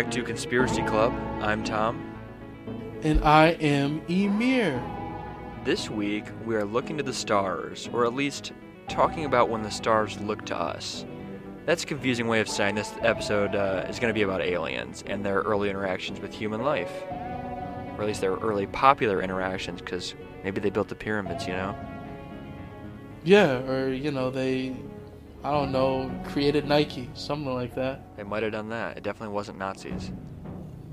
Back to Conspiracy Club. I'm Tom. And I am Emir. This week, we are looking to the stars, or at least talking about when the stars look to us. That's a confusing way of saying this episode uh, is going to be about aliens and their early interactions with human life. Or at least their early popular interactions, because maybe they built the pyramids, you know? Yeah, or, you know, they, I don't know, created Nike, something like that. They might have done that. It definitely wasn't Nazis.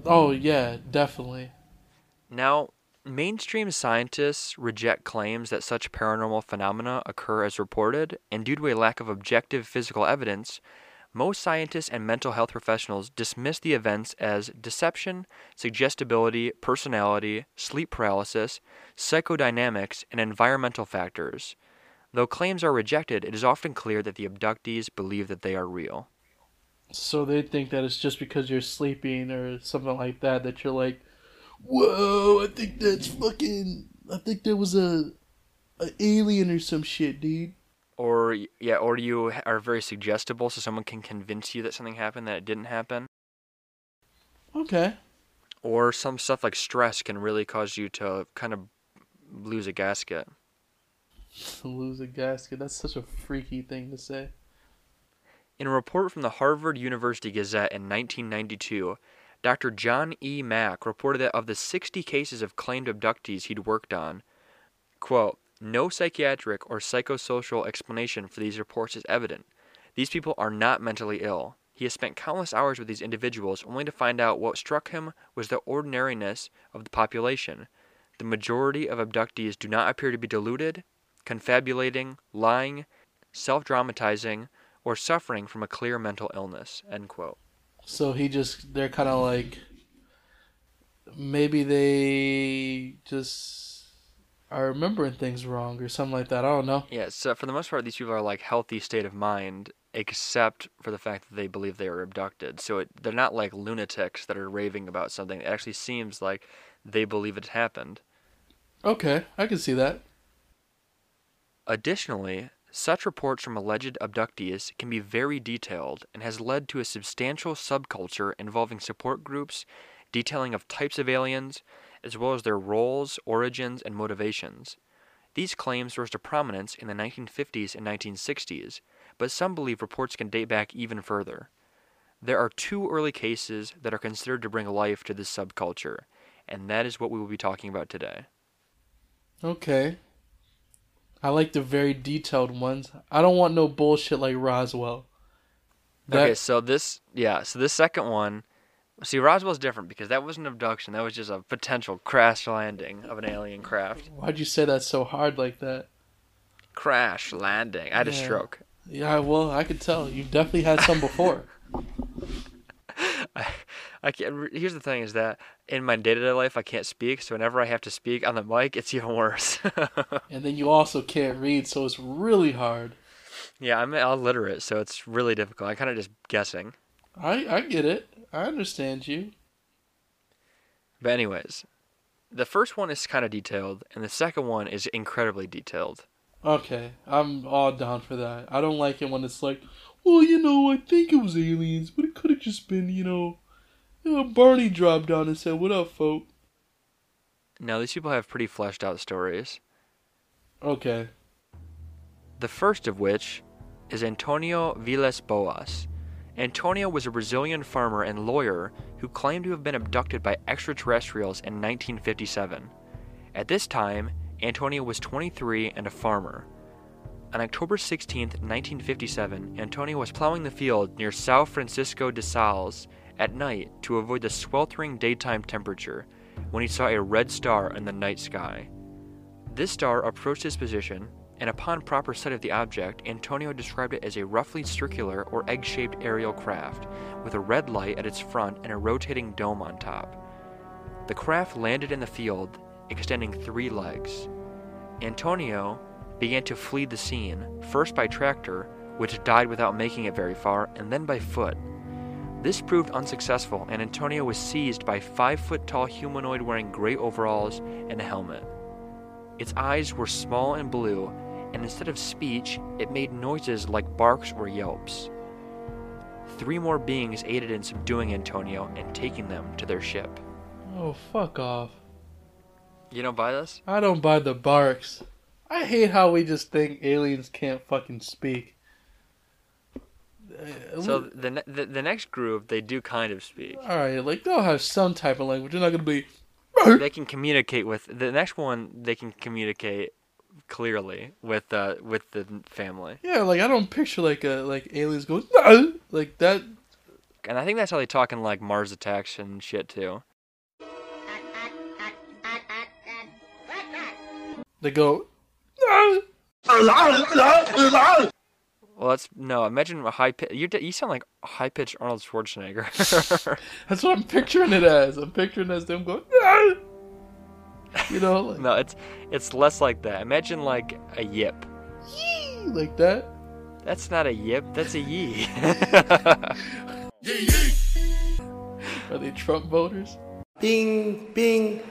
Oh, yeah, definitely. Now, mainstream scientists reject claims that such paranormal phenomena occur as reported, and due to a lack of objective physical evidence, most scientists and mental health professionals dismiss the events as deception, suggestibility, personality, sleep paralysis, psychodynamics, and environmental factors. Though claims are rejected, it is often clear that the abductees believe that they are real. So they think that it's just because you're sleeping or something like that that you're like, whoa, I think that's fucking, I think there was a, a alien or some shit, dude. Or yeah, or you are very suggestible, so someone can convince you that something happened that it didn't happen. Okay. Or some stuff like stress can really cause you to kind of lose a gasket. Lose a gasket. That's such a freaky thing to say. In a report from the Harvard University Gazette in 1992, Dr. John E. Mack reported that of the 60 cases of claimed abductees he'd worked on, quote, no psychiatric or psychosocial explanation for these reports is evident. These people are not mentally ill. He has spent countless hours with these individuals only to find out what struck him was the ordinariness of the population. The majority of abductees do not appear to be deluded, confabulating, lying, self dramatizing, or suffering from a clear mental illness. End quote. So he just, they're kind of like, maybe they just are remembering things wrong or something like that. I don't know. Yeah, so for the most part, these people are like healthy state of mind, except for the fact that they believe they were abducted. So it, they're not like lunatics that are raving about something. It actually seems like they believe it happened. Okay, I can see that. Additionally, such reports from alleged abductees can be very detailed and has led to a substantial subculture involving support groups, detailing of types of aliens, as well as their roles, origins, and motivations. These claims rose to prominence in the 1950s and 1960s, but some believe reports can date back even further. There are two early cases that are considered to bring life to this subculture, and that is what we will be talking about today. Okay. I like the very detailed ones. I don't want no bullshit like Roswell. That... Okay, so this, yeah, so this second one, see, Roswell's different because that wasn't an abduction. That was just a potential crash landing of an alien craft. Why'd you say that so hard like that? Crash landing. I had yeah. a stroke. Yeah, well, I could tell. You've definitely had some before. I, can't. Here's the thing: is that in my day-to-day life, I can't speak. So whenever I have to speak on the mic, it's even worse. and then you also can't read, so it's really hard. Yeah, I'm illiterate, so it's really difficult. I kind of just guessing. I I get it. I understand you. But anyways, the first one is kind of detailed, and the second one is incredibly detailed. Okay, I'm all down for that. I don't like it when it's like, well, you know, I think it was aliens, but it could have just been, you know, Barney dropped down and said, "What up, folk?" Now these people have pretty fleshed out stories. Okay. The first of which is Antonio Vilas Boas. Antonio was a Brazilian farmer and lawyer who claimed to have been abducted by extraterrestrials in 1957. At this time, Antonio was 23 and a farmer. On October 16, 1957, Antonio was plowing the field near Sao Francisco de Sales at night to avoid the sweltering daytime temperature when he saw a red star in the night sky. This star approached his position, and upon proper sight of the object, Antonio described it as a roughly circular or egg shaped aerial craft with a red light at its front and a rotating dome on top. The craft landed in the field, extending three legs. Antonio began to flee the scene, first by tractor, which died without making it very far, and then by foot. This proved unsuccessful, and Antonio was seized by five foot tall humanoid wearing gray overalls and a helmet. Its eyes were small and blue, and instead of speech, it made noises like barks or yelps. three more beings aided in subduing Antonio and taking them to their ship. Oh, fuck off. You don't buy this? I don't buy the barks. I hate how we just think aliens can't fucking speak. Uh, So the, the the next group, they do kind of speak. all right, like they'll have some type of language. They're not gonna be. They can communicate with the next one. They can communicate clearly with uh with the family, Yeah, like I don't picture like a like aliens going "No!" like that. and I think that's how they talk in like Mars Attacks and shit too. They go. "No!" Well, that's no. Imagine a high pitch. You you sound like high pitched Arnold Schwarzenegger. That's what I'm picturing it as. I'm picturing it as them going. "No!" You know, like, no, it's it's less like that. Imagine like a yip. "Yee!" like that. That's not a yip. That's a yee. yee yee. Are they Trump voters? Bing, bing.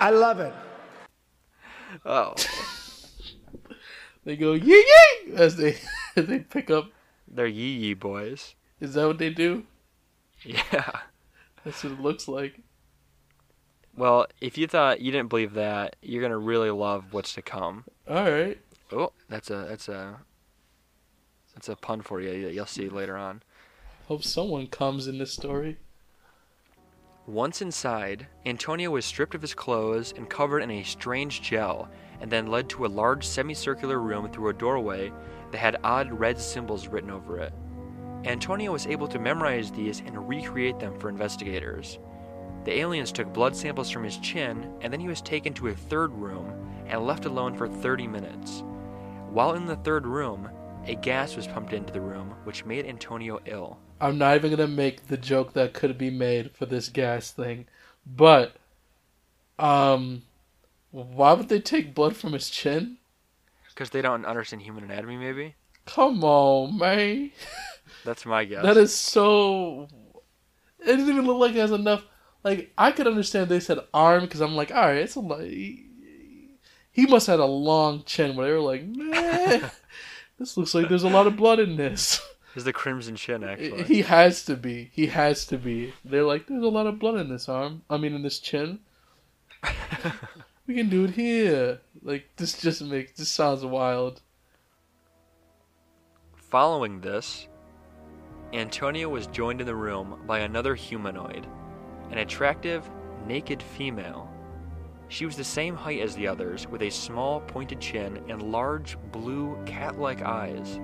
I love it. oh, They go yee yee as they as they pick up. they're yee yee boys. Is that what they do? Yeah. That's what it looks like. Well, if you thought you didn't believe that, you're gonna really love what's to come. All right. Oh, that's a that's a that's a pun for you you'll see later on. Hope someone comes in this story. Once inside, Antonio was stripped of his clothes and covered in a strange gel, and then led to a large semicircular room through a doorway that had odd red symbols written over it. Antonio was able to memorize these and recreate them for investigators. The aliens took blood samples from his chin, and then he was taken to a third room and left alone for 30 minutes. While in the third room, a gas was pumped into the room, which made Antonio ill. I'm not even gonna make the joke that could be made for this gas thing, but um, why would they take blood from his chin? Because they don't understand human anatomy, maybe? Come on, man. That's my guess. That is so. It doesn't even look like it has enough. Like I could understand they said arm because I'm like, all right, it's a lot. He, he must have had a long chin where they were like, man, this looks like there's a lot of blood in this. is the crimson chin actually. He has to be. He has to be. They're like, there's a lot of blood in this arm. I mean, in this chin. We can do it here. Like this just makes this sounds wild. Following this, Antonio was joined in the room by another humanoid, an attractive, naked female. She was the same height as the others, with a small, pointed chin and large, blue, cat like eyes.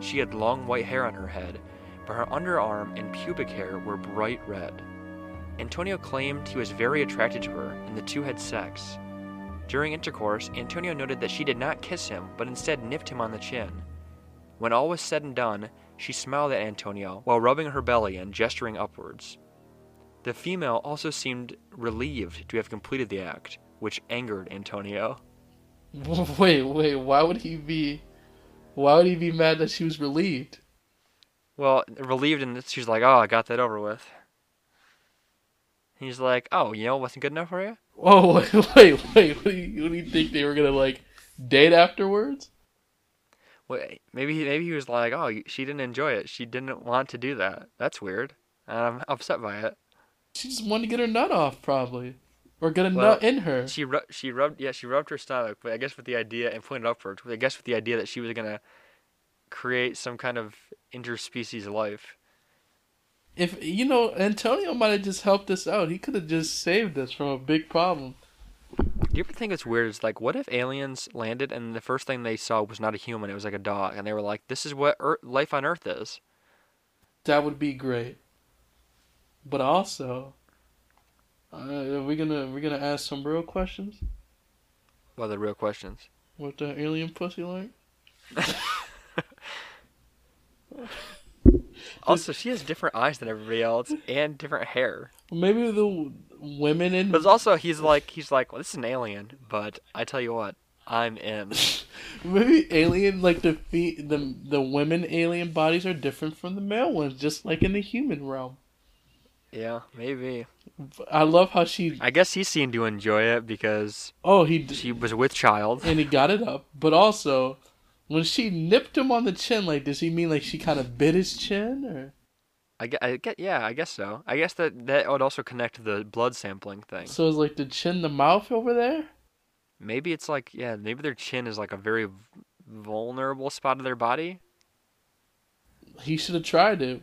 She had long white hair on her head, but her underarm and pubic hair were bright red. Antonio claimed he was very attracted to her, and the two had sex. During intercourse, Antonio noted that she did not kiss him, but instead nipped him on the chin. When all was said and done, she smiled at Antonio while rubbing her belly and gesturing upwards. The female also seemed relieved to have completed the act, which angered Antonio. Wait, wait. Why would he be? Why would he be mad that she was relieved? Well, relieved, and she's like, "Oh, I got that over with." He's like, "Oh, you know, it wasn't good enough for you." Oh wait, wait, wait. What do you, what do you think they were gonna like date afterwards? Wait, maybe he, maybe he was like, "Oh, she didn't enjoy it. She didn't want to do that. That's weird." And I'm upset by it. She just wanted to get her nut off, probably, or get a Well, nut in her. She ru- she rubbed yeah she rubbed her stomach, but I guess with the idea and pointed upward. I guess with the idea that she was gonna create some kind of interspecies life. If you know, Antonio might have just helped us out. He could have just saved us from a big problem. Do you ever think it's weird? It's like, what if aliens landed and the first thing they saw was not a human; it was like a dog, and they were like, "This is what Earth, life on Earth is." That would be great. But also, uh, are we gonna we gonna ask some real questions? What are the real questions? What the alien pussy like? Also, she has different eyes than everybody else and different hair. Maybe the women in But also, he's like, he's like, well, this is an alien, but I tell you what, I'm in. maybe alien like the fe- the the women alien bodies are different from the male ones, just like in the human realm. yeah, maybe. I love how she. I guess he seemed to enjoy it because Oh, he d- she was with child. and he got it up, but also When she nipped him on the chin, like, does he mean like she kind of bit his chin, or I get, I get, yeah, I guess so. I guess that that would also connect to the blood sampling thing. so it's like the chin, the mouth over there? Maybe it's like, yeah, maybe their chin is like a very vulnerable spot of their body. He should have tried it.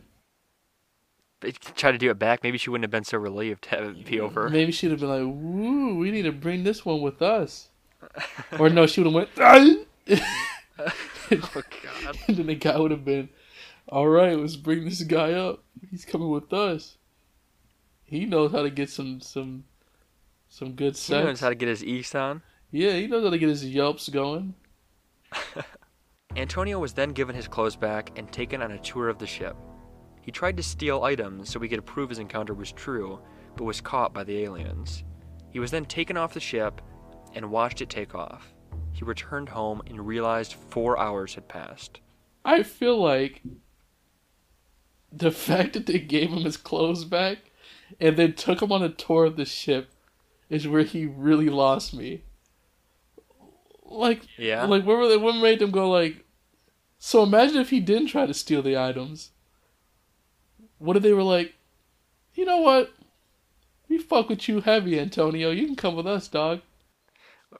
They try to do it back. Maybe she wouldn't have been so relieved to have it be over. Maybe she'd have been like, "Woo, we need to bring this one with us," or no, she would have went! oh God. and then the guy would have been, "All right, let's bring this guy up. He's coming with us. He knows how to get some some some good sex. He knows how to get his east on. yeah, he knows how to get his yelps going. Antonio was then given his clothes back and taken on a tour of the ship. He tried to steal items so he could prove his encounter was true, but was caught by the aliens. He was then taken off the ship and watched it take off. He returned home and realized four hours had passed. I feel like the fact that they gave him his clothes back and then took him on a tour of the ship is where he really lost me. Like, Yeah? like what were they? What made them go like? So imagine if he didn't try to steal the items. What if they were like? You know what? We fuck with you heavy, Antonio. You can come with us, dog.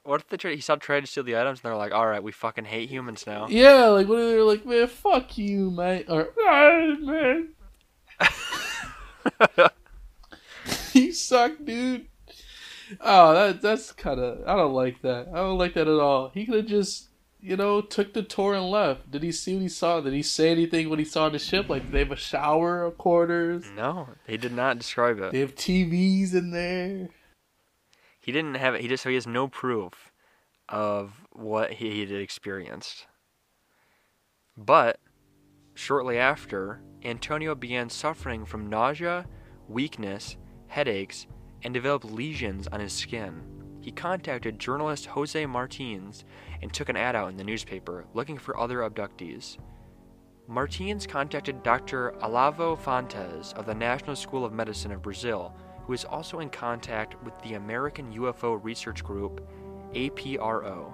What if they tried, he stopped trying to steal the items and they're like, alright, we fucking hate humans now? Yeah, like what if they were like, man, fuck you, mate, or man, you suck, dude. Oh, that that's kind of I don't like that. I don't like that at all. He could have just, you know, took the tour and left. Did he see what he saw? Did he say anything when he saw the ship? Like, they have a shower of quarters? No, he did not describe it. They have TVs in there. He didn't have it. He just so he has no proof of what he had experienced. But shortly after, Antonio began suffering from nausea, weakness, headaches, and developed lesions on his skin. He contacted journalist Jose Martins and took an ad out in the newspaper looking for other abductees. Martins contacted Dr. Olavo Fontes of the National School of Medicine of Brazil, who is also in contact with the American UFO Research Group, APRO.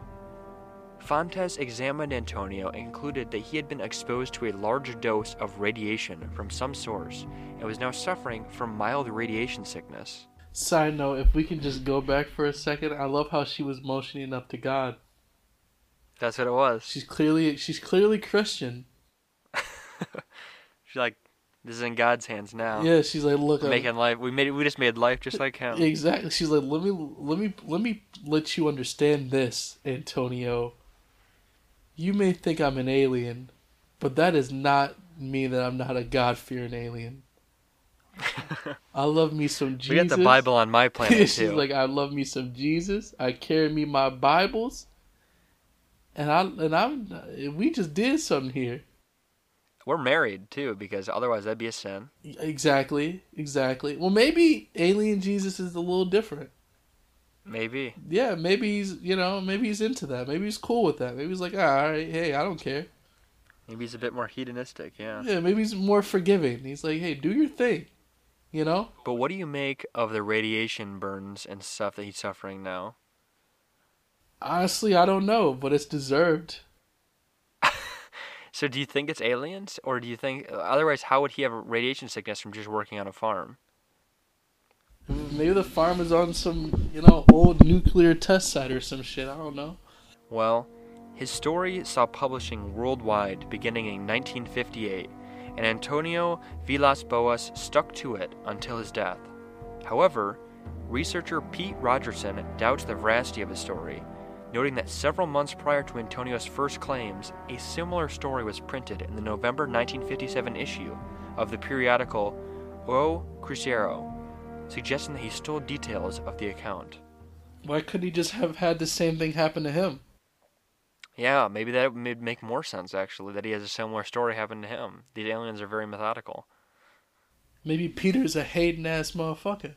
Fontes examined Antonio and concluded that he had been exposed to a large dose of radiation from some source and was now suffering from mild radiation sickness. Side note: If we can just go back for a second, I love how she was motioning up to God. That's what it was. She's clearly she's clearly Christian. She's like, "This is in God's hands now. Yeah, she's like, look, I'm- Making life. We made. it. We just made life just like him. exactly. She's like, let me, let me, let me let you understand this, Antonio. You may think I'm an alien, but that does not mean that I'm not a God fearing alien. I love me some Jesus. We got the Bible on my planet too. She's too. like, I love me some Jesus. I carry me my Bibles, and I and I'm. We just did something here. We're married too, because otherwise that'd be a sin. Exactly, exactly. Well, maybe alien Jesus is a little different. Maybe. Yeah, maybe he's you know maybe he's into that. Maybe he's cool with that. Maybe he's like, "Ah, all right, hey, I don't care. Maybe he's a bit more hedonistic. Yeah. Yeah, maybe he's more forgiving. He's like, hey, do your thing, you know. But what do you make of the radiation burns and stuff that he's suffering now? Honestly, I don't know, but it's deserved. So do you think it's aliens, or do you think otherwise? How would he have radiation sickness from just working on a farm? Mm, maybe the farm is on some you know old nuclear test site or some shit. I don't know. Well, his story saw publishing worldwide beginning in 1958, and Antonio Vilas Boas stuck to it until his death. However, researcher Pete Rogerson doubts the veracity of his story, noting that several months prior to Antonio's first claims, a similar story was printed in the November 1957 issue of the periodical O Cruzeiro, suggesting that he stole details of the account. Why couldn't he just have had the same thing happen to him? Yeah, maybe that would make more sense actually, that he has a similar story happen to him. These aliens are very methodical. Maybe Peter's a hating ass motherfucker.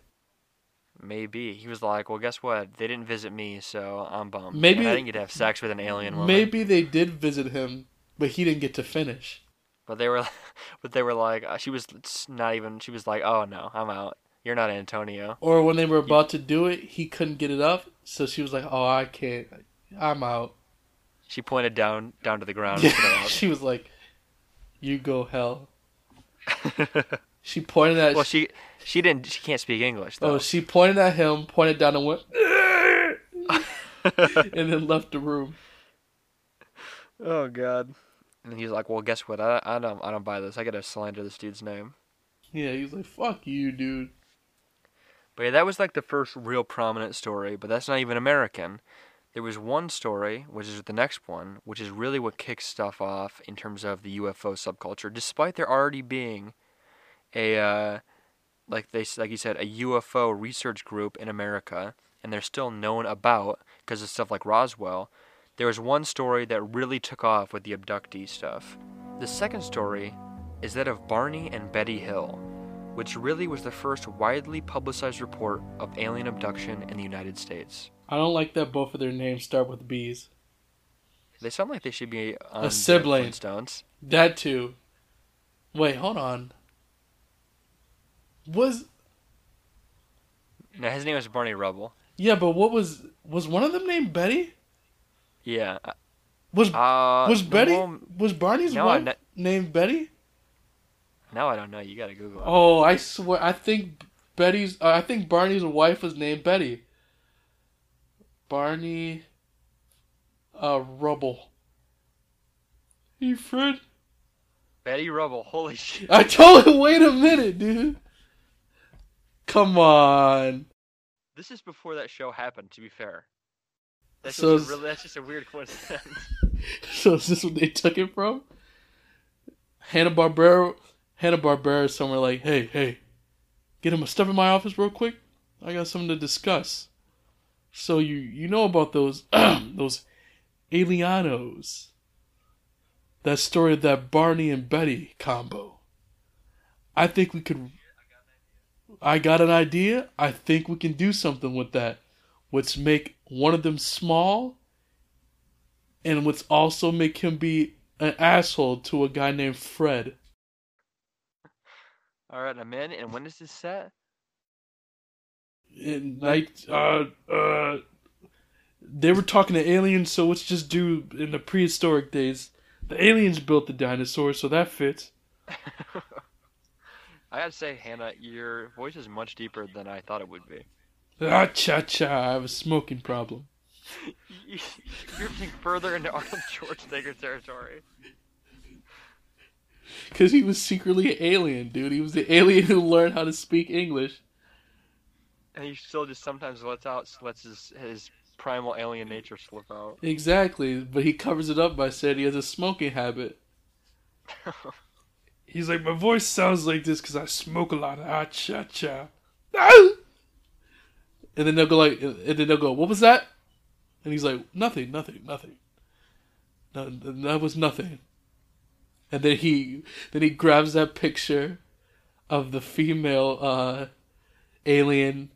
Maybe. He was like, well, guess what? They didn't visit me, so I'm bummed. Maybe- And I didn't get to have sex with an alien woman. Maybe they did visit him, but he didn't get to finish. But they were, but they were like, uh, she was not even, she was like, oh no, I'm out. You're not Antonio. Or when they were about to do it, he couldn't get it up, so she was like, "Oh, I can't. I'm out." She pointed down down to the ground. Yeah, she was like, "You go hell." it out. She pointed at. well, she she didn't. She can't speak English though. oh, she pointed at him, pointed down, and went, and then left the room. oh God. And he's like, "Well, guess what? I, I don't I don't buy this. I gotta slander this dude's name." Yeah, he's like, "Fuck you, dude." But yeah, that was like the first real prominent story, but that's not even American. There was one story, which is the next one, which is really what kicks stuff off in terms of the UFO subculture, despite there already being a, uh, like they like you said, a UFO research group in America, and they're still known about because of stuff like Roswell. There was one story that really took off with the abductee stuff. The second story is that of Barney and Betty Hill which really was the first widely publicized report of alien abduction in the United States. I don't like that both of their names start with B's. They sound like they should be on the sibling. Flintstones. That too. Wait, hold on. Was No, his name was Barney Rubble. yeah, but what was was one of them named Betty? Yeah. Was Uh, was Betty was Barney's No, wife not- named Betty? now I don't know. You gotta Google it. Oh, I swear, I think Betty's. Uh, I think Barney's wife was named Betty. Barney. Uh, Rubble. Hey, Fred. Betty Rubble. Holy shit. I told him. Wait a minute, dude. Come on. This is before that show happened. To be fair. That's So just a that's just a weird coincidence. So is this what they took it from? Hanna Barbera. Hanna Barbera is somewhere like, hey, hey, get him a step in my office real quick. I got something to discuss. So you you know about those those alienos. That story of that Barney and Betty combo. I think we could. I got an idea. I think we can do something with that. Let's make one of them small and let's also make him be an asshole to a guy named Fred. All right, I'm in. And when is this set? In night, uh, uh, they were talking to aliens, so let's just do in the prehistoric days. The aliens built the dinosaurs, so that fits. I gotta say, Hannah, your voice is much deeper than I thought it would be. Ah, cha cha! I have a smoking problem. You- You're getting further into Arnold Schwarzenegger territory. Cause he was secretly an alien, dude. He was the alien who learned how to speak English. And he still just sometimes lets out lets his his primal alien nature slip out. Exactly, but he covers it up by saying he has a smoking habit. He's like, my voice sounds like this because I smoke a lot. Ah, cha cha. Ah! And then they'll go like, and then they'll go, what was that? And he's like, nothing, nothing, nothing. No, that was nothing. And then he, then he grabs that picture of the female uh, alien,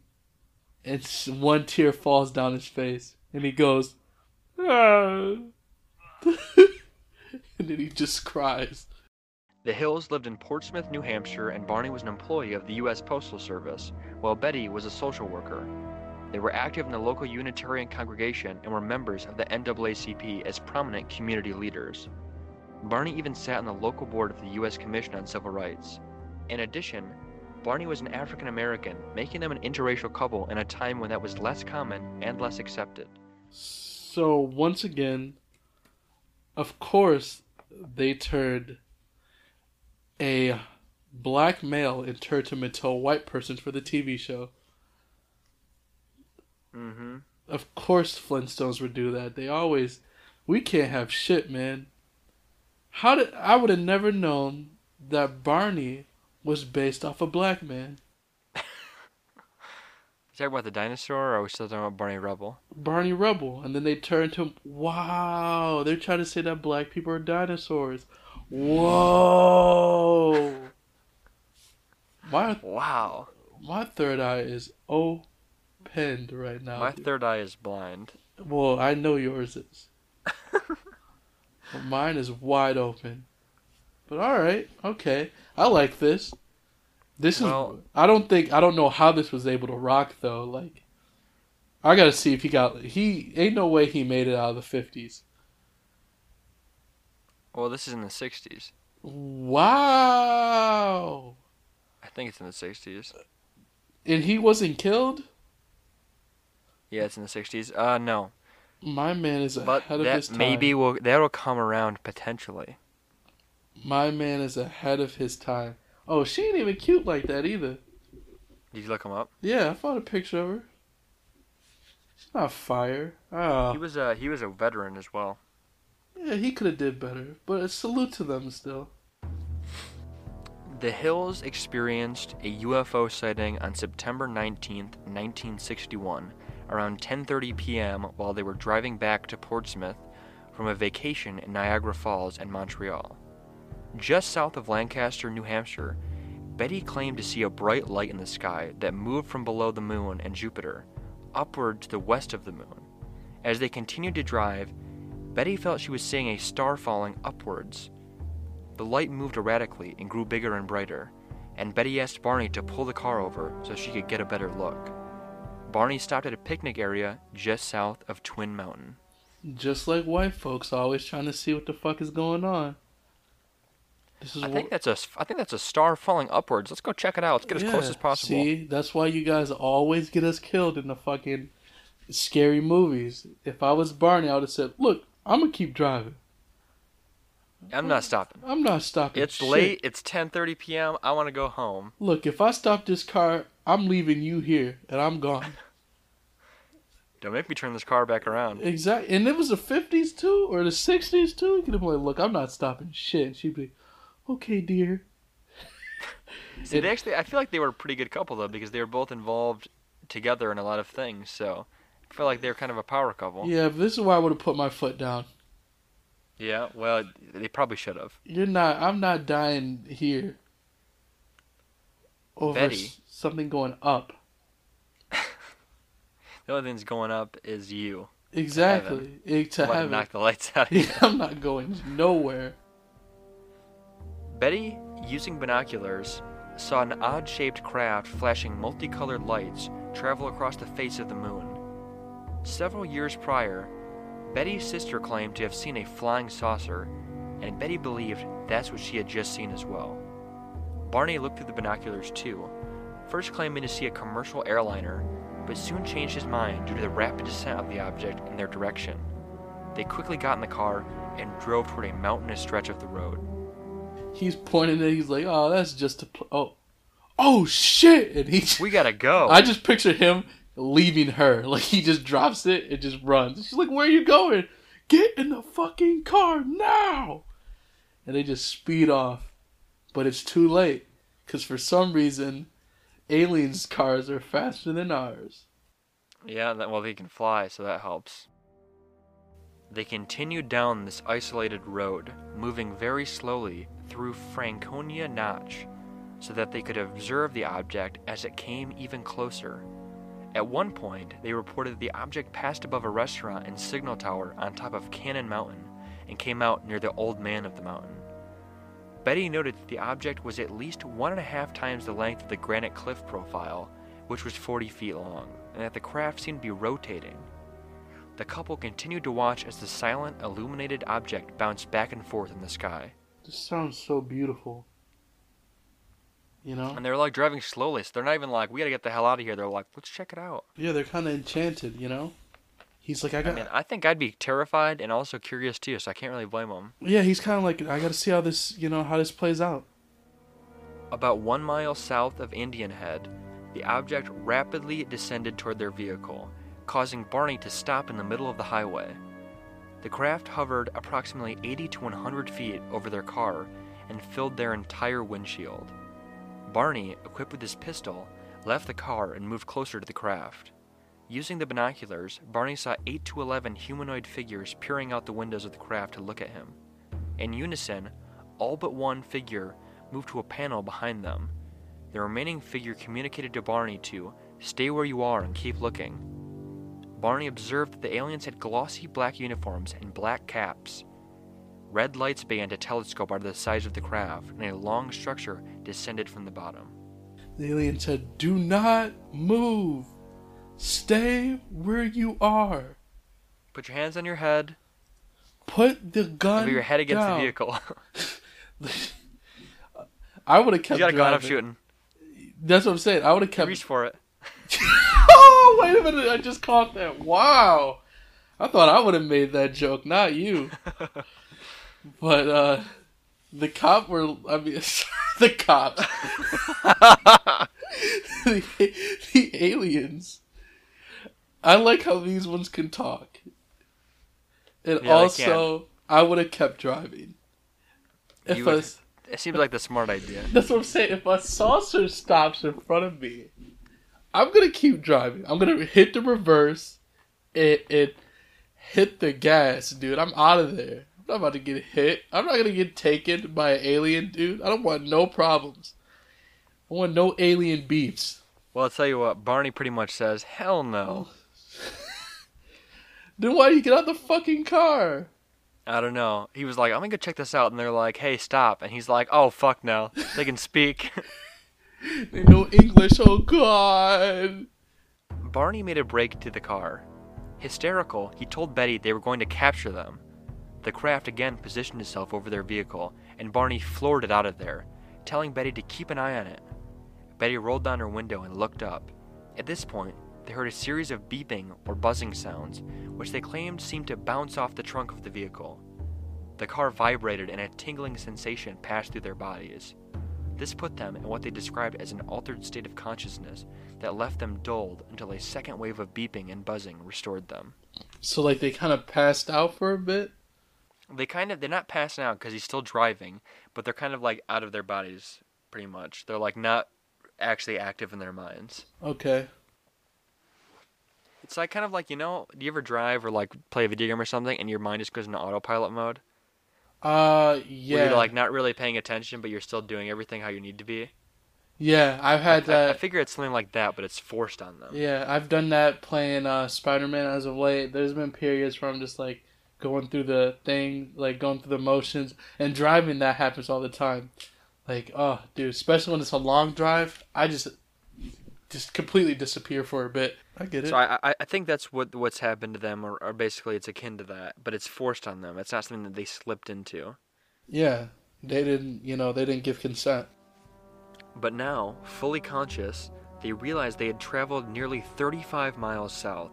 and one tear falls down his face, and he goes, ah. and then he just cries. The Hills lived in Portsmouth, New Hampshire, and Barney was an employee of the U.S. Postal Service, while Betty was a social worker. They were active in the local Unitarian congregation and were members of the NAACP as prominent community leaders. Barney even sat on the local board of the U.S. Commission on Civil Rights. In addition, Barney was an African American, making them an interracial couple in a time when that was less common and less accepted. So once again, of course, they turned a black male and turned him into a white person for the TV show. Mm-hmm. Of course, Flintstones would do that. They always, we can't have shit, man. How did I would have never known that Barney was based off a black man. Is talking about the dinosaur, or are we still talking about Barney Rubble? Barney Rubble, and then they turned to him. Wow, they're trying to say that black people are dinosaurs. Whoa, my Wow. my third eye is opened right now. My dude. third eye is blind. well, I know yours is. But mine is wide open. But all right, okay, I like this. This is. Well- I don't think I don't know how this was able to rock though. Like, I gotta see if he got. He ain't no way he made it out of the fifties. Well, this is in the 60s. Wow. I think it's in the 60s. And he wasn't killed? Yeah, it's in the 60s. Uh, no. My man is But ahead of his that time. maybe will that'll come around potentially. My man is ahead of his time. Oh, she ain't even cute like that either. Did you look him up? Yeah, I found a picture of her. She's not fire. Oh. He was a he was a veteran as well. Yeah, he could have did better, but a salute to them still. The Hills experienced a UFO sighting on September 19th, 1961, around 10:30 p.m. while they were driving back to Portsmouth from a vacation in Niagara Falls and Montreal. Just south of Lancaster, New Hampshire, Betty claimed to see a bright light in the sky that moved from below the moon and Jupiter, upward to the west of the moon. As they continued to drive, Betty felt she was seeing a star falling upwards. The light moved erratically and grew bigger and brighter, and Betty asked Barney to pull the car over so she could get a better look. Barney stopped at a picnic area just south of Twin Mountain. Just like white folks, always trying to see what the fuck is going on. This is I wh- think that's a I think that's a star falling upwards. Let's go check it out. Let's get as close as possible. See, that's why you guys always get us killed in the fucking scary movies. If I was Barney, I would have said, "Look, I'm gonna keep driving. I'm not stopping. I'm not stopping." It's shit. late. It's 10:30 p.m. I want to go home. Look, if I stop this car, I'm leaving you here, and I'm gone. Don't make me turn this car back around. exactly. And it was the '50s too, or the '60s too. You could have been like, "Look, I'm not stopping shit." And she'd be, "Okay, dear." See, It- they actually, I feel like they were a pretty good couple though because they were both involved together in a lot of things. So I feel like they're kind of a power couple. Yeah, but this is why I would have put my foot down. Yeah, well, they probably should have. You're not. I'm not dying here. Over Betty. something going up. The only thing that's going up is you. Exactly. To I'm to heaven. knock the lights out of you. Yeah, I'm not going nowhere. Betty, using binoculars, saw an odd shaped craft flashing multicolored lights travel across the face of the moon. Several years prior, Betty's sister claimed to have seen a flying saucer, and Betty believed that's what she had just seen as well. Barney looked through the binoculars too, first claiming to see a commercial airliner, but soon changed his mind due to the rapid descent of the object in their direction. They quickly got in the car and drove toward a mountainous stretch of the road. He's pointing at. He's like, "Oh, that's just a pl- oh, oh shit!" And he. We gotta go. I just picture him leaving her. Like he just drops it and just runs. She's like, "Where are you going? Get in the fucking car now!" And they just speed off, but it's too late because for some reason, aliens' cars are faster than ours. Yeah, well, they can fly, so that helps. They continued down this isolated road, moving very slowly through Franconia Notch, so that they could observe the object as it came even closer. At one point, they reported the object passed above a restaurant and signal tower on top of Cannon Mountain and came out near the old man of the mountain. Betty noted that the object was at least one and a half times the length of the granite cliff profile, which was 40 feet long, and that the craft seemed to be rotating. The couple continued to watch as the silent, illuminated object bounced back and forth in the sky. This sounds so beautiful. You know? And they were like driving slowly, so they're not even like, we gotta get the hell out of here. They're like, let's check it out. Yeah, they're kind of enchanted. You know? He's like, I I got. mean, I think I'd be terrified and also curious too, so I can't really blame them. yeah, he's kind of like, I got to see how this, you know, how this plays out. About one mile south of Indian Head, the object rapidly descended toward their vehicle, causing Barney to stop in the middle of the highway. The craft hovered approximately 80 to 100 feet over their car and filled their entire windshield. Barney, equipped with his pistol, left the car and moved closer to the craft. Using the binoculars, Barney saw 8 to 11 humanoid figures peering out the windows of the craft to look at him. In unison, all but one figure moved to a panel behind them. The remaining figure communicated to Barney to stay where you are and keep looking. Barney observed that the aliens had glossy black uniforms and black caps. Red lights began to telescope out of the sides of the craft, and a long structure descended from the bottom. The alien said, Do not move. Stay where you are. Put your hands on your head. Put the gun. With your head against down. the vehicle. I would have kept. you kept got a gun, I'm shooting. That's what I'm saying. I would have kept. Reach for it. oh wait a minute! I just caught that. Wow. I thought I would have made that joke, not you. But uh the cop were. I mean, the cops. the, the aliens. I like how these ones can talk. And Yeah, also, I would have kept driving. If You would- s- It seems like the smart idea. that's what I'm saying. If a saucer stops in front of me, I'm gonna keep driving. I'm gonna hit the reverse. It it hit the gas, dude. I'm out of there. I'm not about to get hit. I'm not gonna get taken by an alien, dude. I don't want no problems. I want no alien beefs. Well, I'll tell you what. Barney pretty much says, "Hell no." Then why do you get out the fucking car? I don't know. He was like, "I'm gonna go check this out," and they're like, "Hey, stop!" And he's like, "Oh fuck no." They can speak. They know English. Oh god. Barney made a break to the car. Hysterical, he told Betty they were going to capture them. The craft again positioned itself over their vehicle, and Barney floored it out of there, telling Betty to keep an eye on it. Betty rolled down her window and looked up. At this point, they heard a series of beeping or buzzing sounds, which they claimed seemed to bounce off the trunk of the vehicle. The car vibrated and a tingling sensation passed through their bodies. This put them in what they described as an altered state of consciousness that left them dulled until a second wave of beeping and buzzing restored them. So like they kind of passed out for a bit. They kind of they're not passing out because he's still driving, but they're kind of like out of their bodies pretty much. They're like not actually active in their minds. Okay. It's like kind of like you know, do you ever drive or like play a video game or something and your mind just goes into autopilot mode? Uh yeah. Where you're like not really paying attention, but you're still doing everything how you need to be. yeah, I've had I, I that. figure it's something like that, but it's forced on them. Yeah, I've done that playing uh, Spider Man as of late. There's been periods where I'm just like going through the thing, like going through the motions, and driving that happens all the time. Like, oh, dude, especially when it's a long drive, I just just completely disappear for a bit. I get it. So I, I I think that's what what's happened to them, or, or basically it's akin to that, but it's forced on them. It's not something that they slipped into. yeah, they didn't, you know, they didn't give consent. But now, fully conscious, they realized they had traveled nearly 35 miles south,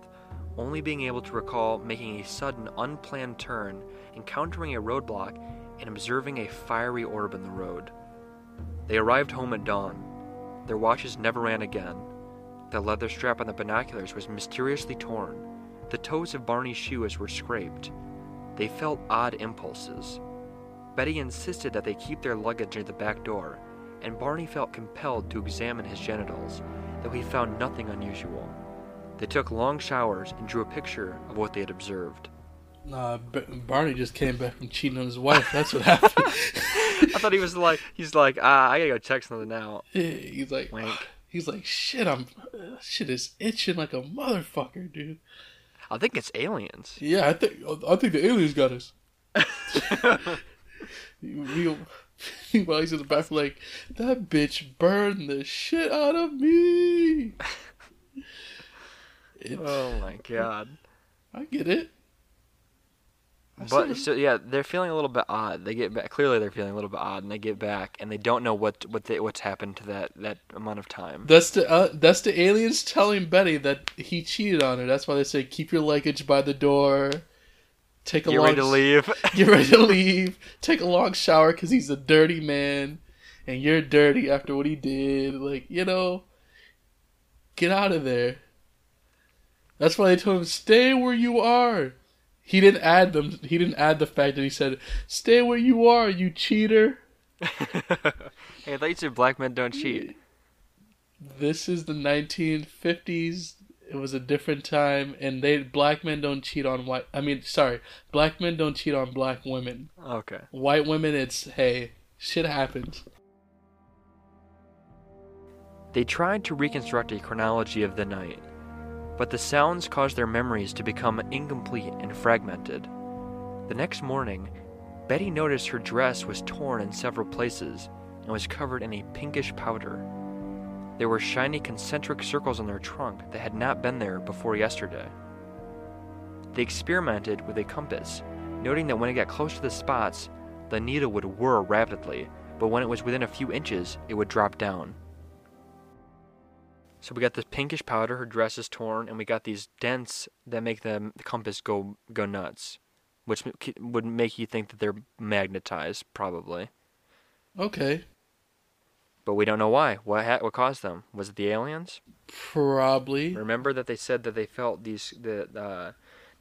only being able to recall making a sudden, unplanned turn, encountering a roadblock, and observing a fiery orb in the road. They arrived home at dawn. Their watches never ran again. The leather strap on the binoculars was mysteriously torn. The toes of Barney's shoes were scraped. They felt odd impulses. Betty insisted that they keep their luggage near the back door, and Barney felt compelled to examine his genitals, though he found nothing unusual. They took long showers and drew a picture of what they had observed. Nah, Barney just came back from cheating on his wife. That's what happened. I thought he was like, he's like, ah, I gotta go check something out. Yeah, he's like, Wink. he's like, shit, I'm, uh, shit is itching like a motherfucker, dude. I think it's aliens. Yeah, I think I think the aliens got us. Real. While he's in the back, like that bitch burned the shit out of me. It- Oh my god. I get it. I But so yeah, they're feeling a little bit odd. They get back. Clearly, they're feeling a little bit odd, and they get back, and they don't know what what they, what's happened to that that amount of time. that's the uh, that's the aliens telling Betty that he cheated on her. That's why they say keep your luggage by the door. Take a Get long ready to leave. get ready to leave. Take a long shower because he's a dirty man, and you're dirty after what he did. Like you know, get out of there. That's why they told him stay where you are. He didn't add them. He didn't add the fact that he said stay where you are, you cheater. hey, I thought you said black men don't cheat. This is the 1950s. It was a different time, and they black men don't cheat on white. I mean, sorry, black men don't cheat on black women. Okay. White women, it's hey, shit happens. They tried to reconstruct a chronology of the night, but the sounds caused their memories to become incomplete and fragmented. The next morning, Betty noticed her dress was torn in several places and was covered in a pinkish powder. There were shiny concentric circles on their trunk that had not been there before yesterday. They experimented with a compass, noting that when it got close to the spots, the needle would whir rapidly, but when it was within a few inches, it would drop down. So we got this pinkish powder, her dress is torn, and we got these dents that make the compass go go nuts, which would make you think that they're magnetized, probably. Okay. But we don't know why. What ha- what caused them? Was it the aliens? Probably. Remember that they said that they felt these the uh,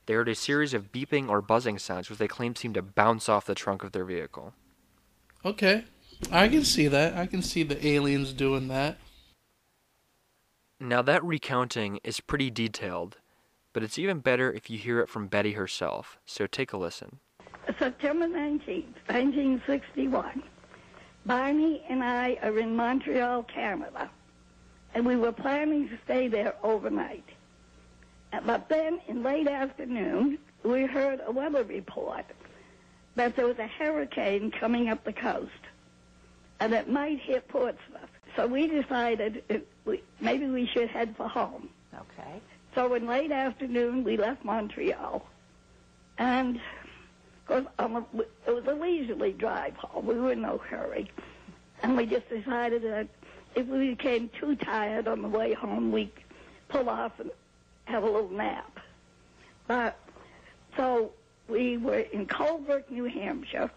they heard a series of beeping or buzzing sounds, which they claimed seemed to bounce off the trunk of their vehicle. Okay. I can see that. I can see the aliens doing that. Now, that recounting is pretty detailed, but it's even better if you hear it from Betty herself. So take a listen. September 19th, 1961. Barney and I are in Montreal, Canada, and we were planning to stay there overnight. But then, in late afternoon, we heard a weather report that there was a hurricane coming up the coast, and it might hit Portsmouth. So we decided it, we, maybe we should head for home. Okay. So in late afternoon, we left Montreal, and of course, um, it was a leisurely drive home. We were in no hurry, and we just decided that if we became too tired on the way home, we'd pull off and have a little nap. But so we were in Colebrook, New Hampshire,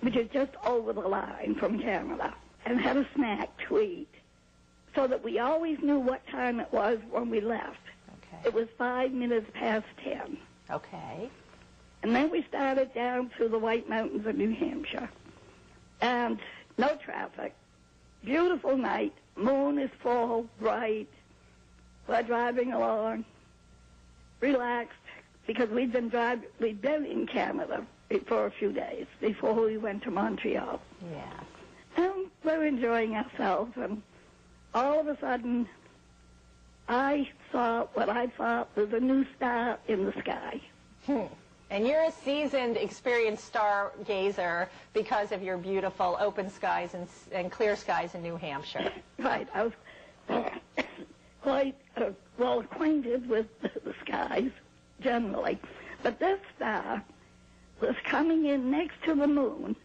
which is just over the line from Canada and had a snack to eat so that we always knew what time it was when we left. Okay. It was five minutes past ten. Okay. And then we started down through the White Mountains of New Hampshire. And no traffic. Beautiful night. Moon is full, bright. We're driving along. Relaxed because we'd been driving, we'd been in Canada for a few days before we went to Montreal. Yeah. And we're enjoying ourselves, and all of a sudden, I saw what I thought was a new star in the sky. Hmm. And you're a seasoned, experienced stargazer because of your beautiful open skies and, and clear skies in New Hampshire. Right. I was quite uh, well acquainted with the skies generally. But this star was coming in next to the moon,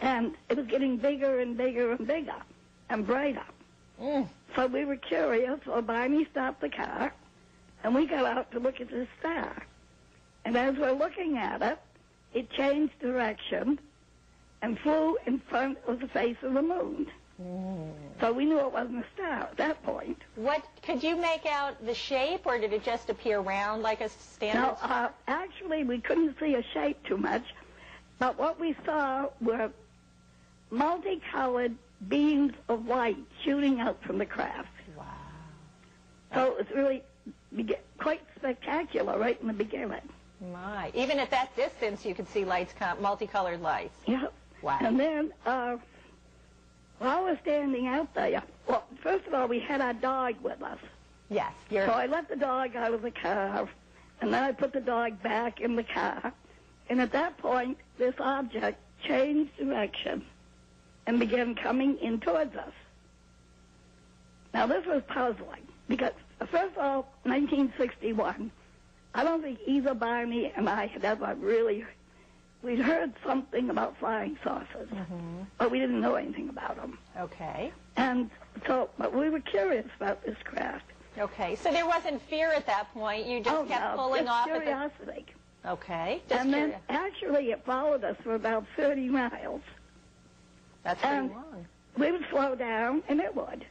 and it was getting bigger and bigger and bigger and brighter. Mm. So we were curious, so Barney stopped the car, and we got out to look at the star. And as we're looking at it, it changed direction and flew in front of the face of the moon. Mm. So we knew it wasn't a star at that point. What could you make out the shape, or did it just appear round like a standard? No, uh, actually, we couldn't see a shape too much, but what we saw were multicolored beams of light shooting out from the craft. Wow. So it was really quite spectacular right in the beginning. My. Even at that distance, you could see lights, multicolored lights. Yeah. Wow. And then, uh, while we're standing out there, well, first of all, we had our dog with us. Yes. You're. So I let the dog out of the car, and then I put the dog back in the car. And at that point, this object changed direction and began coming in towards us. Now, this was puzzling because, first of all, 1961, I don't think either Barney and I had ever really, we'd heard something about flying saucers, hmm but we didn't know anything about them. Okay. And so, but we were curious about this craft. Okay. So there wasn't fear at that point. You just oh, kept no, pulling just off. At curiosity. the... Okay. Just and then actually it followed us for about 30 miles. That's pretty and- long. We would slow down, and it would.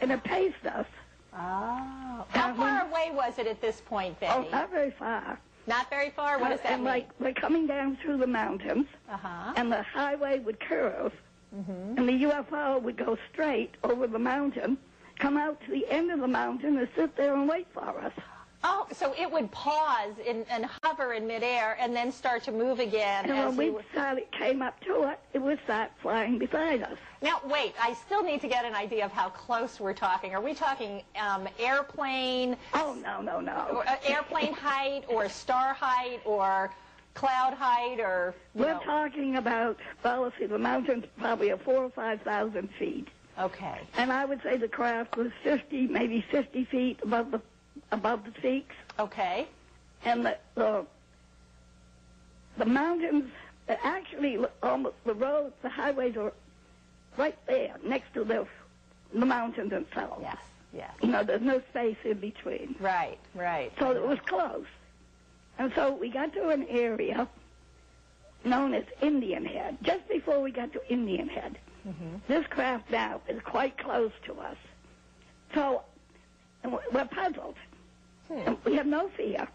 And it paced us. Oh. How far away was it at this point, Oh, Betty? not very far. Not very far. What does that and mean? like we're coming down through the mountains, Uh huh. and the highway would curve, mm-hmm. and the UFO would go straight over the mountain, come out to the end of the mountain, and sit there and wait for us. Oh, so it would pause in, and hover in midair and then start to move again. And as when we you were... started, came up to it, it would start flying beside us. Now, wait, I still need to get an idea of how close we're talking. Are we talking um, airplane, Oh no, no, no! uh, airplane height, or star height, or cloud height, or We're know? talking about well, see, the mountain's probably a four or five thousand feet. Okay. And I would say the craft was 50, maybe 50 feet above the above the peaks. Okay. And the, the the mountains, uh, actually, almost the roads, the highways are right there next to the, the mountains themselves. Yes, yes. You know, there's no space in between. Right, right. So it was close. And so we got to an area known as Indian Head. Just before we got to Indian Head, this craft now is quite close to us. So we're puzzled. And we have no fear.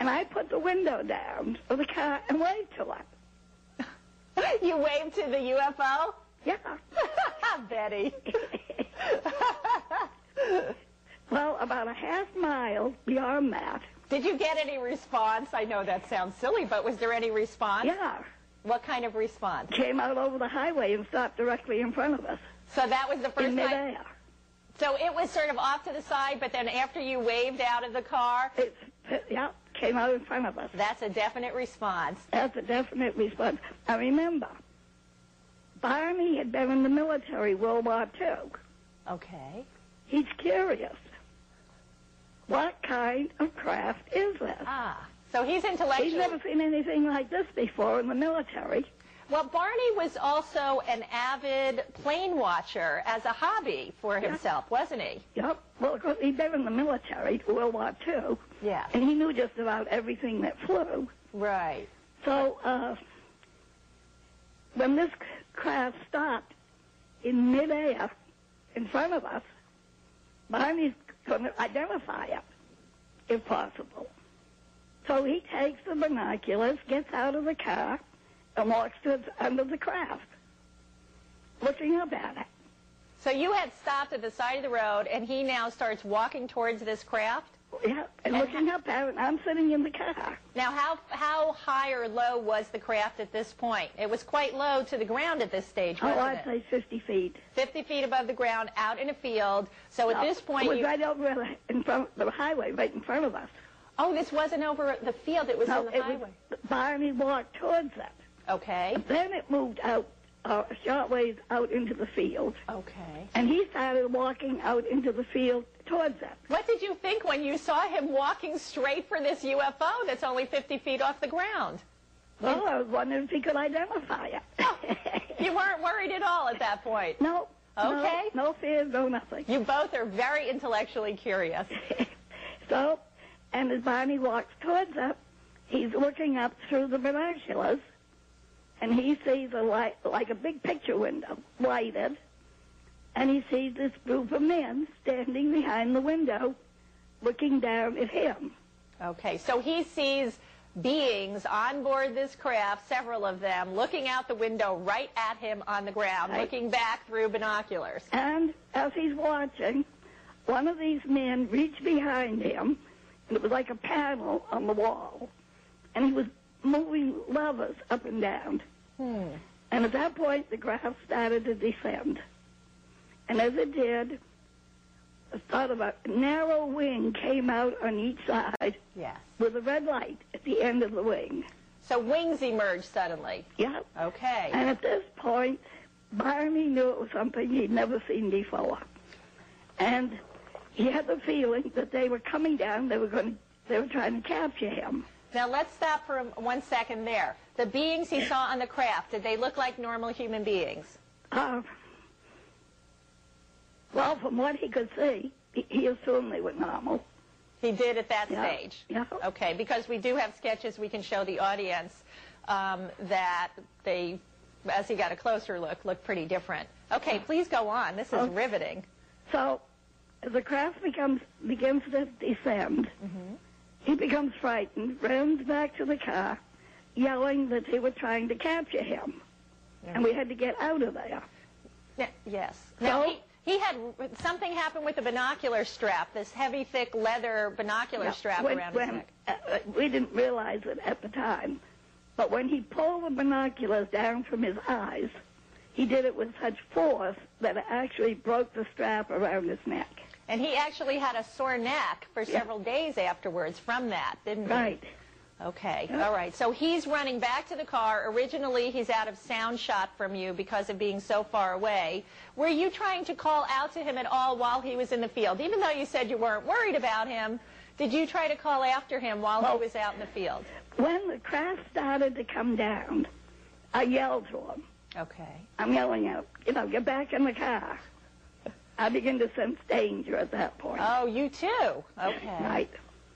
And I put the window down of the car and waved to it. You waved to the UFO? Yeah. Betty. well, about a half mile beyond that, Did you get any response? I know that sounds silly, but was there any response? yeah, What kind of response? came out over the highway and stopped directly in front of us So that was the first in time. So it was sort of off to the side, but then after you waved out of the car, it yeah, came out in front of us. that's a definite response. That's a definite response. I remember, Barney had been in the military World War II. Okay. He's curious. What kind of craft is this? Ah, so he's intellectual. He's never seen anything like this before in the military. Well, Barney was also an avid plane watcher as a hobby for himself, wasn't he? Yep. Well, of course, he'd been in the military, World War II, Yeah. and he knew just about everything that flew. Right. So, uh, when this craft stopped in midair in front of us, Barney's going to identify it, if possible. So he takes the binoculars, gets out of the car, and walks to under the craft, looking up at it. So you had stopped at the side of the road, and he now starts walking towards this craft. Yeah, and And looking up at it, and I'm sitting in the car. Now, how how high or low was the craft at this point? It was quite low to the ground at this stage, Oh, wasn't I'd it? say 50 feet. 50 feet above the ground, out in a field. So at No, this point, it was you, right over in front the highway, right in front of us. oh, this wasn't over the field; it was No, in the it highway. was Barney walked towards it. Okay. Then it moved out uh, a short ways out into the field, Okay. and he started walking out into the field towards it. What did you think when you saw him walking straight for this UFO that's only 50 feet off the ground? Well, I was wondering if he could identify it. You weren't worried at all at that point. no. no, Okay. No, fears, no nothing. You both are very intellectually curious. so, and as Barney walks towards it, he's looking up through the binoculars, and he sees a light, like a big picture window, lighted, and he sees this group of men standing behind the window, looking down at him. Okay, so he sees beings on board this craft, several of them, looking out the window right at him on the ground, Right. looking back through binoculars. And as he's watching, one of these men reached behind him, and it was like a panel on the wall, and he was moving levers up and down. Hmm. And at that point, the craft started to descend. And as it did, a sort of a narrow wing came out on each side Yes. with a red light at the end of the wing. So wings emerged suddenly. Yeah. Okay. And at this point, Barney knew it was something he'd never seen before. And he had the feeling that they were coming down, they were going they were trying to capture him. Now let's stop for one second there. The beings he saw on the craft, did they look like normal human beings? Uh, well, from what he could see, he, assumed they were normal. He did at that Yeah. stage. Yeah. Okay, because we do have sketches we can show the audience um, that they, as he got a closer look, look pretty different. Okay, please go on. This is Okay. riveting. So, the craft becomes begins to descend, he becomes frightened, runs back to the car, yelling that they were trying to capture him, and we had to get out of there. Yes. Now, So- he, he had something happen with the binocular strap, this heavy, thick leather binocular Yeah, strap when- around when, his neck. uh, uh, we didn't realize it at the time, but when he pulled the binoculars down from his eyes, he did it with such force that it actually broke the strap around his neck. And he actually had a sore neck for several days afterwards from that, didn't he? Right. Okay, all right. So he's running back to the car. Originally, he's out of sound shot from you because of being so far away. Were you trying to call out to him at all while he was in the field? Even though you said you weren't worried about him, did you try to call after him while he was out in the field? When the crash started to come down, I yelled to him. Okay. I'm yelling out, you know, get back in the car. I begin to sense danger at that point. Oh, you too? Okay. Right.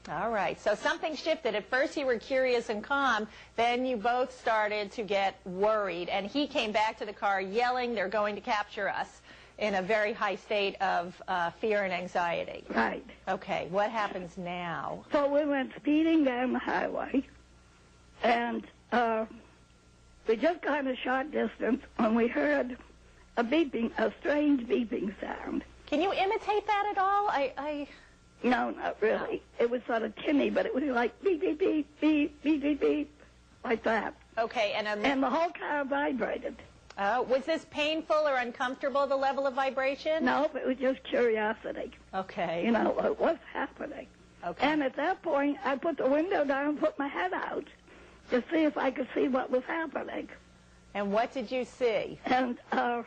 All right. So something shifted. At first you were curious and calm. Then you both started to get worried. And he came back to the car yelling, they're going to capture us in a very high state of uh, fear and anxiety. Right. Okay. What happens now? So we went speeding down the highway, and uh, we just got a short distance when we heard a beeping, a strange beeping sound. Can you imitate that at all? I, I No, not really. It was sort of tinny, but it was like beep, beep, beep, beep, beep, beep, beep, like that. okay. And, um, And the whole car vibrated. uh, was this painful or uncomfortable? The level of vibration? No, it was just curiosity. Okay. You know, like, what's happening? Okay. And at that point, I put the window down and put my head out to see if I could see what was happening. And what did you see? And uh,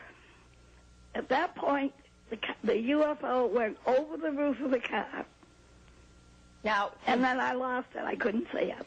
at that point, the, the UFO went over the roof of the car, Now, and then I lost it. I couldn't see it.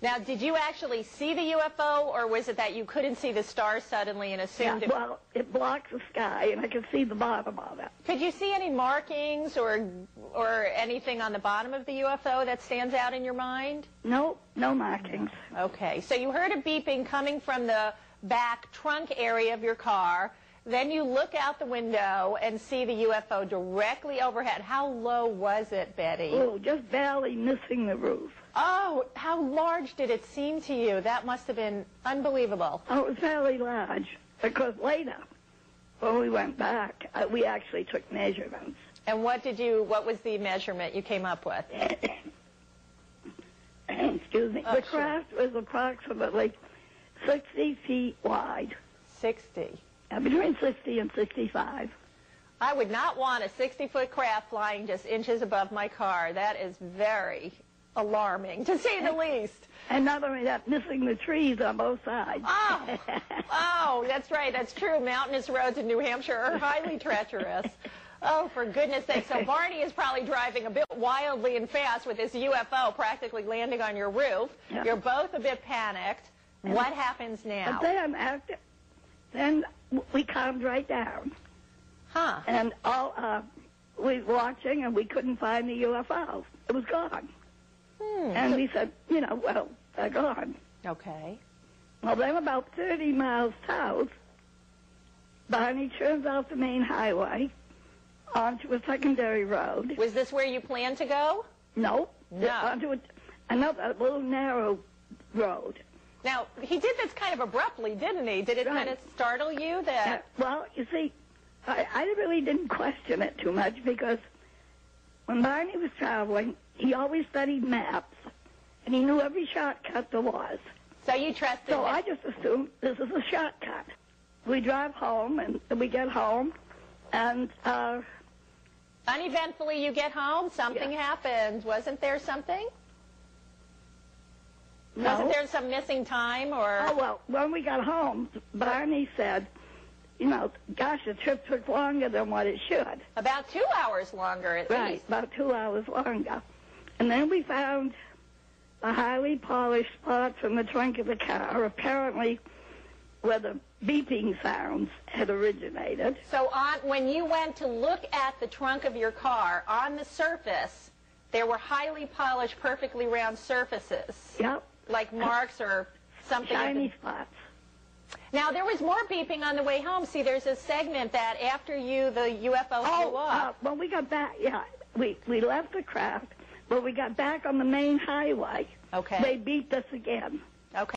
now, did you actually see the UFO, or was it that you couldn't see the stars suddenly and Yeah, assumed it? well, it blocks the sky, and I could see the bottom of it. Could you see any markings or or anything on the bottom of the UFO that stands out in your mind? No, no markings. Okay, so you heard a beeping coming from the back trunk area of your car. Then you look out the window and see the UFO directly overhead. How low was it, Betty? Oh, just barely missing the roof. Oh, how large did it seem to you? That must have been unbelievable. Oh, it was fairly large because later, when we went back, uh, we actually took measurements. And what did you? What was the measurement you came up with? Excuse me. Oh, the sure. craft was approximately 60 feet wide. 60 between 60 and 65. I would not want a 60-foot craft flying just inches above my car. That is very alarming, to say the least. And not only that, missing the trees on both sides. Oh, oh, that's right. That's true. Mountainous roads in New Hampshire are highly treacherous. Oh, for goodness sake. So Barney is probably driving a bit wildly and fast with this UFO practically landing on your roof. Yeah. You're both a bit panicked. What happens now? But then, after, then we calmed right down. Huh. And all, uh, we were watching and we couldn't find the UFO. It was gone. Hmm. And we said, you know, well, they're gone. Okay. Well, then about 30 miles south, Barney turns off the main highway onto a secondary road. Was this where you planned to go? No, No. onto a, another little narrow road. Now, he did this kind of abruptly, didn't he? Did it Right. kind of startle you that... Uh, well, you see, I, I really didn't question it too much because when Barney was traveling, he always studied maps, and he knew every shortcut there was. So you trusted So that- I just assumed this is a shortcut. We drive home, and we get home, and uh, Uneventfully, you get home, something Yeah. happened. Wasn't there something? No. Wasn't there some missing time or? Oh, well, when we got home, Barney said, you know, gosh, the trip took longer than what it should. About two hours longer at least. Right, least. about two hours longer. And then we found a highly polished spot in the trunk of the car, apparently where the beeping sounds had originated. So on, when you went to look at the trunk of your car, on the surface, there were highly polished, perfectly round surfaces, Yep, like marks or something. shiny spots. Now, there was more beeping on the way home. See, there's a segment that after you, the UFO flew Oh, uh, when we got back, yeah, we, we left the craft. but we got back on the main highway, Okay. they beeped us again. Okay.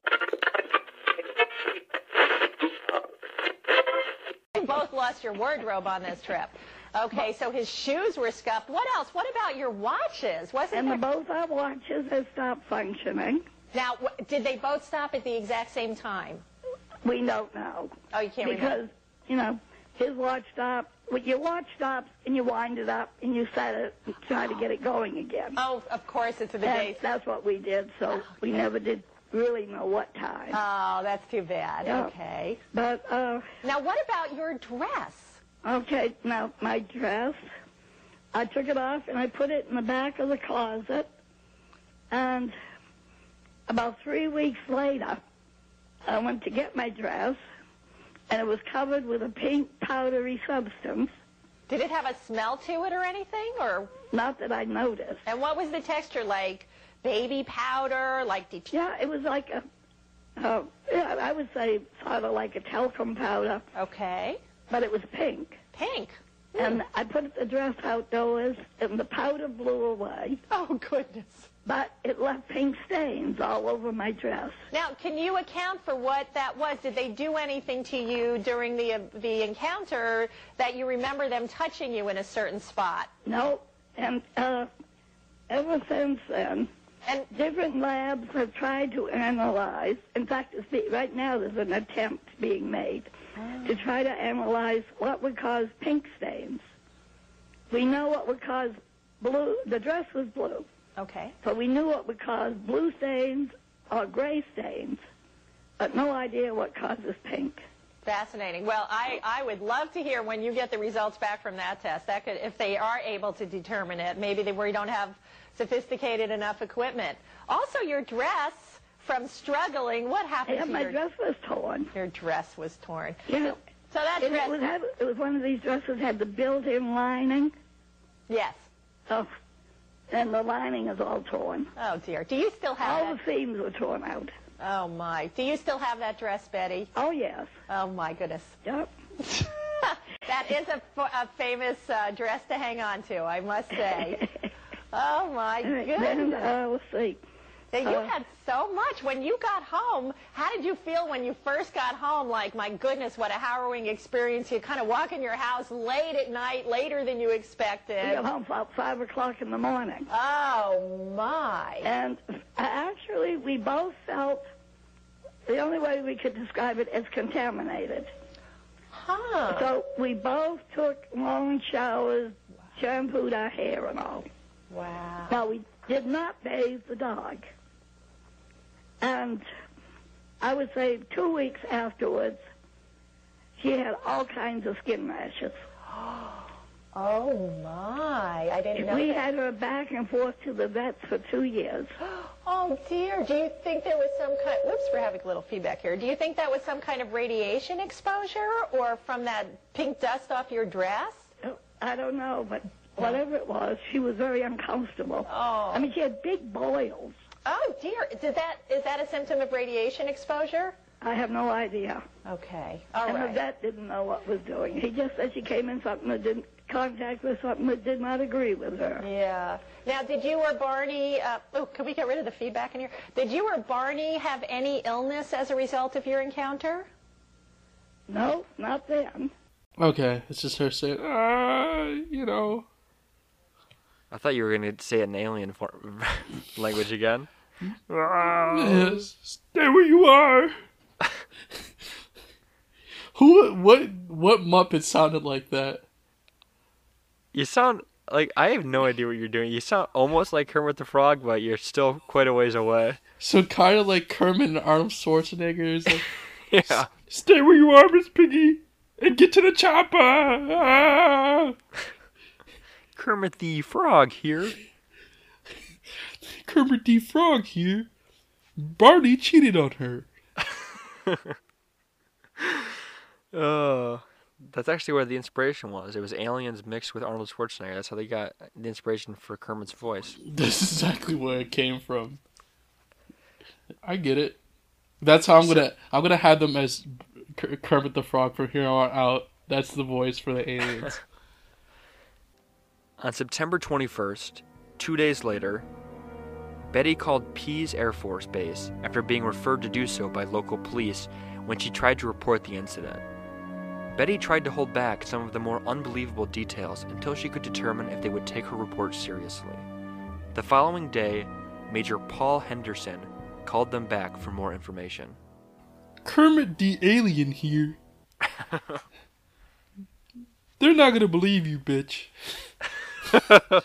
You both lost your wardrobe on this trip. Okay, so his shoes were scuffed. What else? What about your watches? Wasn't And the, there? both our watches had stopped functioning. Now, did they both stop at the exact same time? We don't know. Oh, you can't because, remember. you know, his watch stopped your watch stops and you wind it up and you set it and try to get it going again. Oh, of course, it's the And days. that's what we did, so we never did really know what time. Oh, that's too bad. Yeah. Okay. But, uh, Now, what about your dress? okay, now my dress, I took it off and I put it in the back of the closet. And about three weeks later, I went to get my dress, and it was covered with a pink powdery substance. Did it have a smell to it or anything? Or Not that I noticed. and what was the texture like? Baby powder, like det- Yeah, it was like a, uh, yeah, I would say sort of like a talcum powder, okay, but it was pink. pink. And I put the dress outdoors, and the powder blew away, Oh goodness. But it left pink stains all over my dress. Now, can you account for what that was? Did they do anything to you during the uh, the encounter that you remember them touching you in a certain spot? No, and uh, ever since then, And different labs have tried to analyze. In fact, right now there's an attempt being made to try to analyze what would cause pink stains. We know what would cause blue. The dress was blue, okay, so we knew what would cause blue stains or gray stains, but no idea what causes pink. fascinating. Well, I I would love to hear when you get the results back from that test. That could, if they are able to determine it, maybe they where you don't have sophisticated enough equipment. Also, your dress from struggling. What happened Yeah, to my your dress was torn. Your dress was torn. Yeah. So that dress. It was, it was one of these dresses had the built-in lining. yes. Oh, and the lining is all torn. Oh dear. Do you still have All that? the seams were torn out. Oh my. Do you still have that dress, Betty? Oh yes. Oh my goodness. Yep. that is a, a famous uh, dress to hang on to, I must say. Oh my goodness. uh, let's see. Now, you uh, had so much. When you got home, how did you feel when you first got home? Like, my goodness, what a harrowing experience. You kind of walk in your house late at night, later than you We expected. got home about five o'clock in the morning, Oh my. and actually we both felt the only way we could describe it as contaminated. Huh. So we both took long showers, shampooed our hair and all. Wow. Now, we did not bathe the dog. And I would say two weeks afterwards, she had all kinds of skin rashes. Oh my. I didn't know We that. had her back and forth to the vets for two years. Oh dear. Do you think there was some kind? Whoops, we're having a little feedback here. Do you think that was some kind of radiation exposure, or from that pink dust off your dress? Oh, I don't know, but whatever it was, she was very uncomfortable. Oh. I mean, she had big boils. Oh dear. Did that is that a symptom of radiation exposure? I have no idea. Okay. All and the vet didn't know what was doing. He just said she came in something that didn't contact with something that did not agree with her. Yeah. Now, did you or Barney? Uh, oh, can we get rid of the feedback in here? Did you or Barney have any illness as a result of your encounter? No, not then. Okay, it's just her saying, ah, you know. I thought you were going to say it in alien for- language again. Stay where you are. Who? What? What Muppet sounded like that? You sound like I have no idea what you're doing. You sound almost like Kermit the Frog, but you're still quite a ways away. So kind of like Kermit and Arnold Schwarzenegger is like, Yeah. stay where you are, Miss Piggy, and get to the chopper. Ah! Kermit the Frog here. Kermit the Frog here. Barney cheated on her. Uh, that's actually where the inspiration was. It was aliens mixed with Arnold Schwarzenegger. That's how they got the inspiration for Kermit's voice. That's exactly where it came from. I get it. That's how I'm gonna. I'm gonna have them as Kermit the Frog from here on out. That's the voice for the aliens. On September 21st, two days later, Betty called Pease Air Force Base after being referred to do so by local police when she tried to report the incident. Betty tried to hold back some of the more unbelievable details until she could determine if they would take her report seriously. The following day, Major Paul Henderson called them back for more information. Kermit the alien here. They're not gonna believe you, bitch.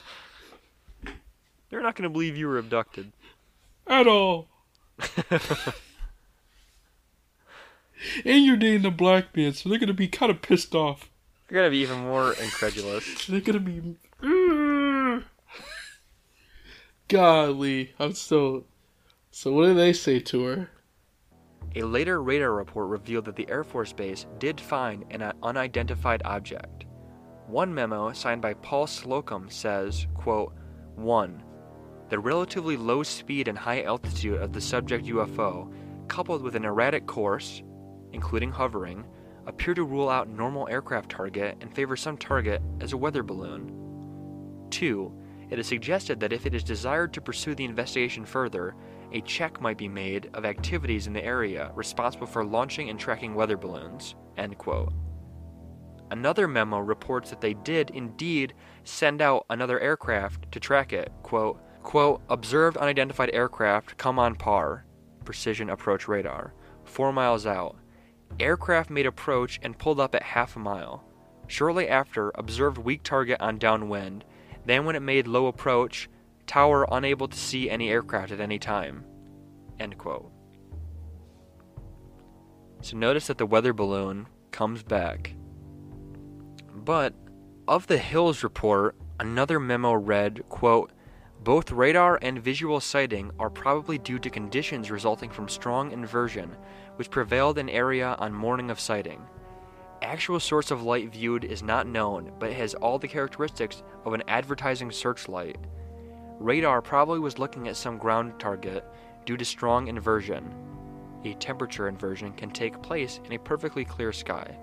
They're not going to believe you were abducted. At all. and you're dating a black man, so they're gonna be kind of pissed off. They're going to be even more incredulous. They're gonna be. Mm. Golly, I'm so. So what did they say to her? A later radar report revealed that the Air Force Base did find an unidentified object. One memo signed by Paul Slocum says, quote, 1. The relatively low speed and high altitude of the subject UFO, coupled with an erratic course, including hovering, appear to rule out normal aircraft target and favor some target as a weather balloon. 2. It is suggested that if it is desired to pursue the investigation further, a check might be made of activities in the area responsible for launching and tracking weather balloons. End quote. Another memo reports that they did indeed send out another aircraft to track it. Quote, quote, observed unidentified aircraft come on PAR, precision approach radar, four miles out. Aircraft made approach and pulled up at half a mile. Shortly after, observed weak target on downwind. Then, when it made low approach, tower unable to see any aircraft at any time. End quote. So notice that the weather balloon comes back. But of the Hills report, another memo read, quote, both radar and visual sighting are probably due to conditions resulting from strong inversion, which prevailed in area on morning of sighting. Actual source of light viewed is not known, but has all the characteristics of an advertising searchlight. Radar probably was looking at some ground target due to strong inversion. A temperature inversion can take place in a perfectly clear sky.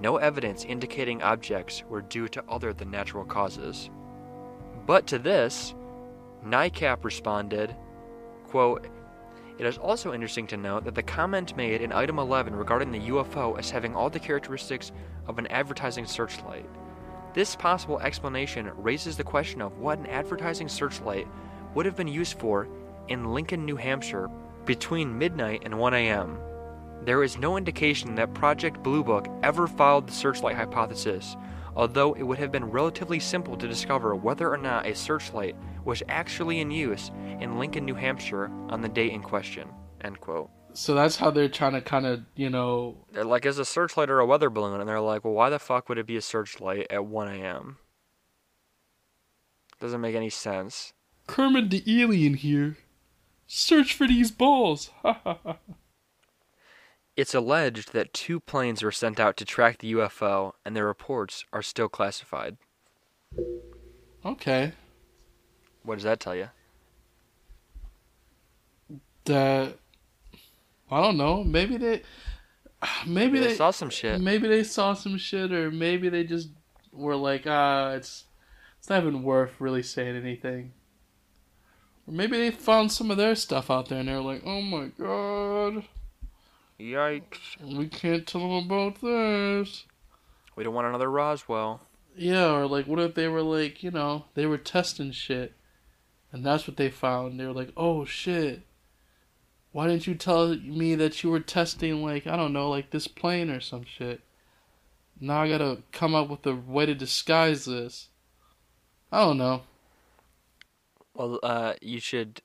No evidence indicating objects were due to other than natural causes. But to this, NICAP responded, quote, It is also interesting to note that the comment made in item 11 regarding the UFO as having all the characteristics of an advertising searchlight. This possible explanation raises the question of what an advertising searchlight would have been used for in Lincoln, New Hampshire between midnight and 1 a.m. There is no indication that Project Blue Book ever followed the searchlight hypothesis, although it would have been relatively simple to discover whether or not a searchlight was actually in use in Lincoln, New Hampshire on the date in question. End quote. So that's how they're trying to kind of, you know, They're like, is a searchlight or a weather balloon? And they're like, well, why the fuck would it be a searchlight at 1 a.m.? Doesn't make any sense. Kermit the alien here. Search for these balls. Ha ha ha. It's alleged that two planes were sent out to track the UFO, and their reports are still classified. Okay. What does that tell you? That I don't know. Maybe they, maybe They they, saw some shit. maybe they saw some shit, or maybe they just were like, ah, it's it's not even worth really saying anything. Or maybe they found some of their stuff out there, and they're like, oh my god, Yikes. we can't tell them about this. We don't want another Roswell. Yeah, or like, what if they were like, you know, they were testing shit, and that's what they found. They were like, oh shit. Why didn't you tell me that you were testing like I don't know, like this plane or some shit? Now I gotta come up with a way to disguise this. I don't know. Well, uh, you should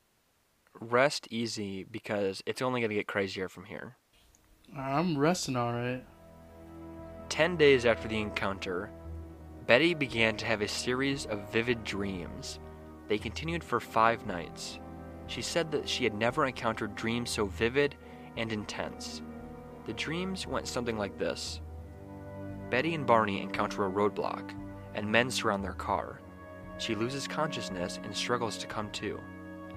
rest easy because it's only going to get crazier from here. I'm resting alright. Ten days after the encounter, Betty began to have a series of vivid dreams. They continued for five nights. She said that she had never encountered dreams so vivid and intense. The dreams went something like this Betty and Barney encounter a roadblock, and men surround their car. She loses consciousness and struggles to come to.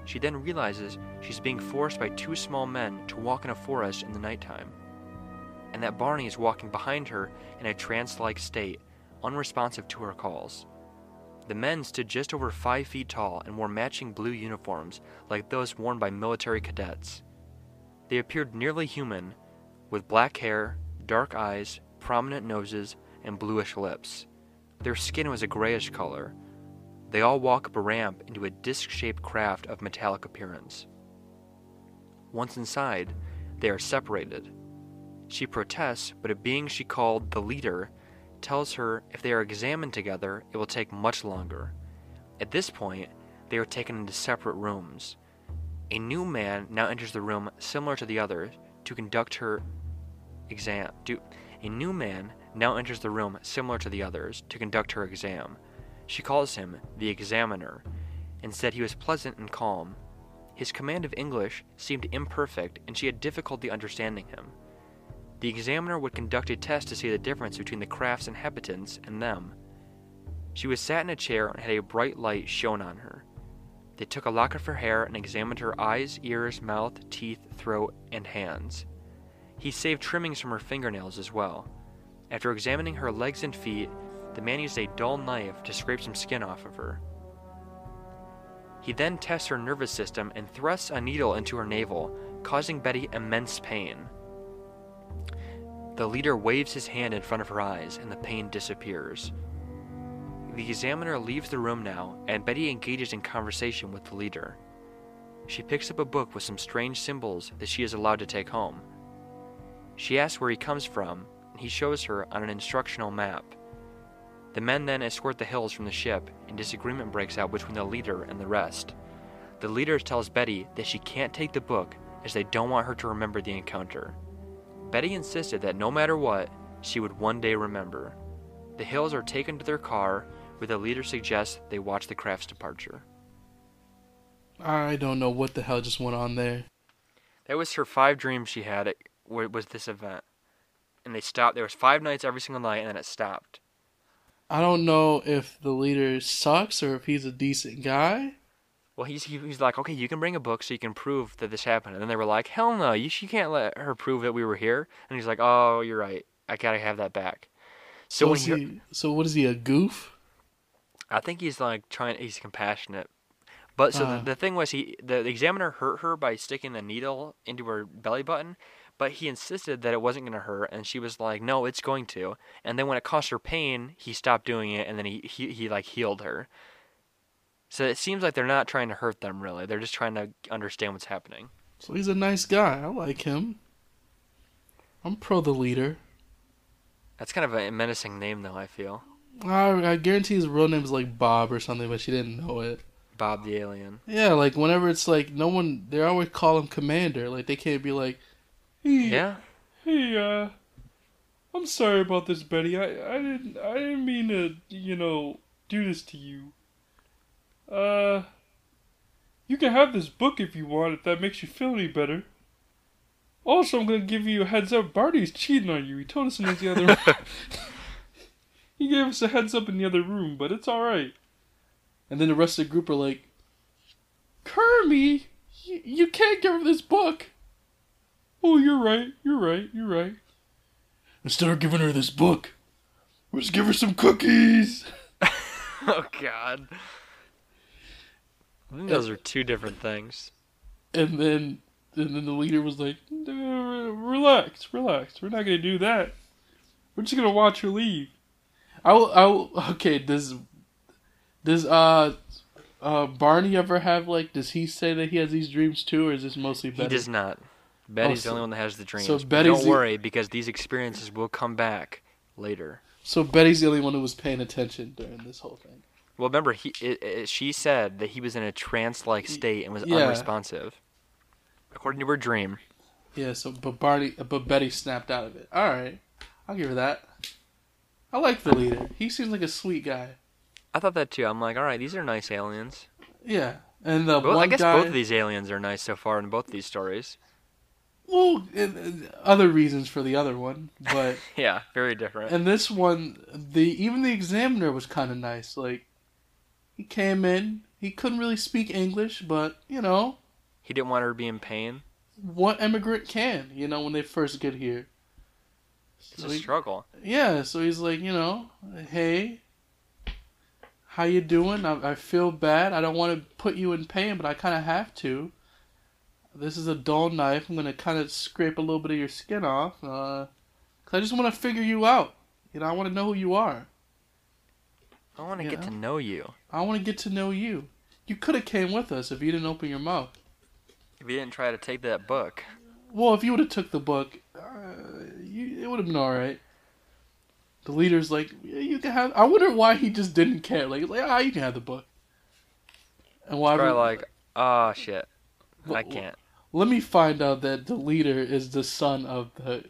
She then realizes she's being forced by two small men to walk in a forest in the nighttime, and that Barney is walking behind her in a trance like state, unresponsive to her calls. The men stood just over five feet tall and wore matching blue uniforms like those worn by military cadets. They appeared nearly human, with black hair, dark eyes, prominent noses, and bluish lips. Their skin was a grayish color. They all walk up a ramp into a disc shaped craft of metallic appearance. Once inside, they are separated. She protests, but a being she called the leader tells her if they are examined together, it will take much longer. At this point, they are taken into separate rooms. A new man now enters the room similar to the others to conduct her exam. Do, a new man now enters the room similar to the others to conduct her exam. She calls him the examiner and said he was pleasant and calm. His command of English seemed imperfect and she had difficulty understanding him. The examiner would conduct a test to see the difference between the craft's inhabitants and them. She was sat in a chair and had a bright light shone on her. They took a lock of her hair and examined her eyes, ears, mouth, teeth, throat, and hands. He saved trimmings from her fingernails as well. After examining her legs and feet, the man used a dull knife to scrape some skin off of her. He then tests her nervous system and thrusts a needle into her navel, causing Betty immense pain. The leader waves his hand in front of her eyes, and the pain disappears. The examiner leaves the room now, and Betty engages in conversation with the leader. She picks up a book with some strange symbols that she is allowed to take home. She asks where he comes from, and he shows her on an instructional map. The men then escort the hills from the ship, and disagreement breaks out between the leader and the rest. The leader tells Betty that she can't take the book as they don't want her to remember the encounter. Betty insisted that no matter what, she would one day remember. The Hills are taken to their car, where the leader suggests they watch the craft's departure. I don't know what the hell just went on there. That was her five dreams she had. It was this event, and they stopped. There was five nights every single night, and then it stopped. I don't know if the leader sucks or if he's a decent guy. Well, he's he, he's like, okay, you can bring a book so you can prove that this happened. And then they were like, hell no, you she can't let her prove that we were here. And he's like, oh, you're right. I gotta have that back. So, So when he, he, so what is he a goof? I think he's like trying. He's compassionate. But so Uh. the, the thing was, he the, the examiner hurt her by sticking the needle into her belly button. But he insisted that it wasn't going to hurt, and she was like, "No, it's going to." And then when it caused her pain, he stopped doing it, and then he he, he like healed her. So it seems like they're not trying to hurt them really. They're just trying to understand what's happening. So he's a nice guy. I like him. I'm pro the leader. That's kind of a menacing name, though. I feel I, I guarantee his real name is like Bob or something, but she didn't know it. Bob the alien. Yeah, like whenever it's like no one, they always call him Commander. Like they can't be like, hey, Yeah, hey, uh, I'm sorry about this, Betty. I, I didn't, I didn't mean to, you know, do this to you. Uh, you can have this book if you want, if that makes you feel any better. Also, I'm gonna give you a heads up. Barney's cheating on you. He told us in the other room. he gave us a heads up in the other room, but it's all right. And then the rest of the group are like, Kermie, you, you can't give her this book. Oh, you're right. You're right. You're right. Instead of giving her this book, let's give her some cookies. oh God. I think those are two different things. And then, and then the leader was like, "Uh, "Relax, relax. We're not gonna do that. We're just gonna watch her leave." I will. I will. Okay. Does does uh uh Barney ever have like? Does he say that he has these dreams too, or is this mostly He Betty? does not. Betty's so- the only one that has the dreams. so Betty's don't the- worry because these experiences will come back later. So Betty's the only one who was paying attention during this whole thing. Well, remember, he it, it, she said that he was in a trance-like state and was yeah. unresponsive, according to her dream. Yeah. So, but Barney, uh, but Betty snapped out of it. All right, I'll give her that. I like the leader. He seems like a sweet guy. I thought that too. I'm like, all right, these are nice aliens. Yeah. And the Well, one I guess guy. both of these aliens are nice so far in both these stories. Well, and, and other reasons for the other one, but Yeah, very different. and this one, the even the examiner was kind of nice. Like, he came in, he couldn't really speak English, but you know, He didn't want her to be in pain. what immigrant can? You know, when they first get here. It's So a he- struggle. Yeah, so he's like, you know, hey, how you doing? I, I feel bad. I don't want to put you in pain, but I kind of have to. This is a dull knife. I'm gonna kind of scrape a little bit of your skin off, uh, cause I just want to figure you out. You know, I want to know who you are. I want to get know? to know you. I want to get to know you. You could have came with us if you didn't open your mouth. If you didn't try to take that book, Well, if you would have took the book, uh, you, it would have been all right. The leader's like, yeah, you can have. I wonder why he just didn't care. Like, like ah, you can have the book. And why? Probably like, oh shit, I can't. Let me find out that the leader is the son of the,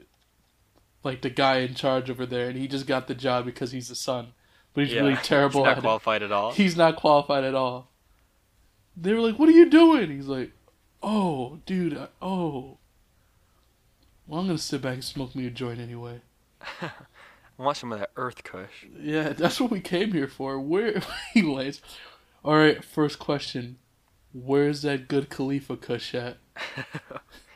like the guy in charge over there, and he just got the job because he's the son, but he's Yeah, really terrible He's not at it. qualified at all. He's not qualified at all. They were like, "What are you doing?" He's like, "Oh, dude, I, oh." Well, I'm gonna sit back and smoke me a joint anyway. I want some of that Earth Kush. Yeah, that's what we came here for. Where he lays. All right, first question: Where's that good Khalifa Kush at?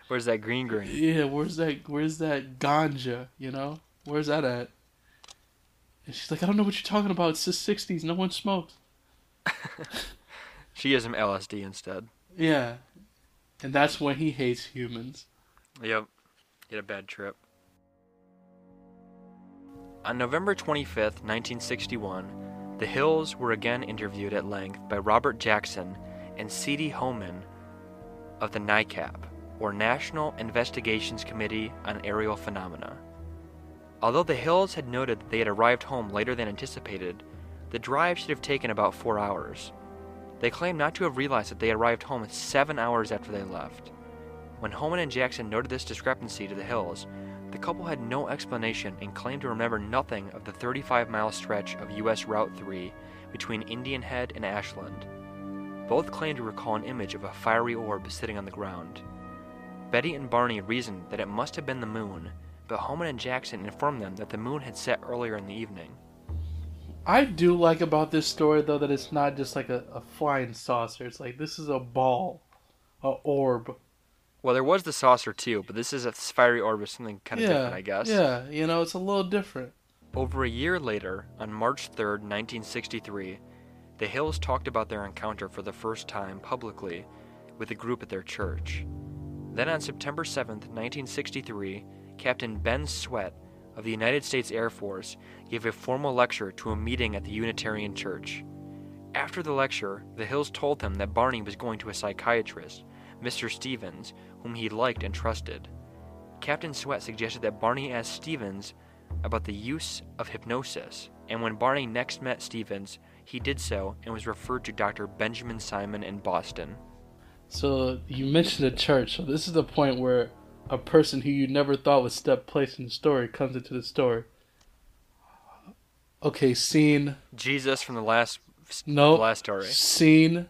Where's that green green? Yeah, where's that? Where's that ganja? You know, where's that at? And she's like, I don't know what you're talking about. It's the '60s. No one smokes. She gives him LSD instead. Yeah, and that's when he hates humans. Yep. He had a bad trip. On November 25th, 1961, the Hills were again interviewed at length by Robert Jackson and C.D. Hohman of the NICAP, or National Investigations Committee on Aerial Phenomena. Although the Hills had noted that they had arrived home later than anticipated, the drive should have taken about four hours. They claimed not to have realized that they arrived home seven hours after they left. When Holman and Jackson noted this discrepancy to the Hills, the couple had no explanation and claimed to remember nothing of the 35 mile stretch of US Route 3 between Indian Head and Ashland. Both claimed to recall an image of a fiery orb sitting on the ground. Betty and Barney reasoned that it must have been the moon, but Holman and Jackson informed them that the moon had set earlier in the evening. I do like about this story though that it's not just like a, a flying saucer. It's like this is a ball, a orb. Well, there was the saucer too, but this is a fiery orb or something kind of yeah, different, I guess. Yeah, you know, it's a little different. Over a year later, on March 3rd, 1963, the Hills talked about their encounter for the first time publicly with a group at their church. Then on September 7th, 1963, Captain Ben Swett of the United States Air Force gave a formal lecture to a meeting at the Unitarian Church. After the lecture, the Hills told them that Barney was going to a psychiatrist, Mr. Stephens, whom he liked and trusted. Captain Swett suggested that Barney ask Stephens about the use of hypnosis, and when Barney next met Stephens, he did so and was referred to Dr. Benjamin Simon in Boston. So you mentioned the church. So this is the point where a person who you never thought would step place in the story comes into the story. Okay, scene. Jesus from the last No. the last story. Scene.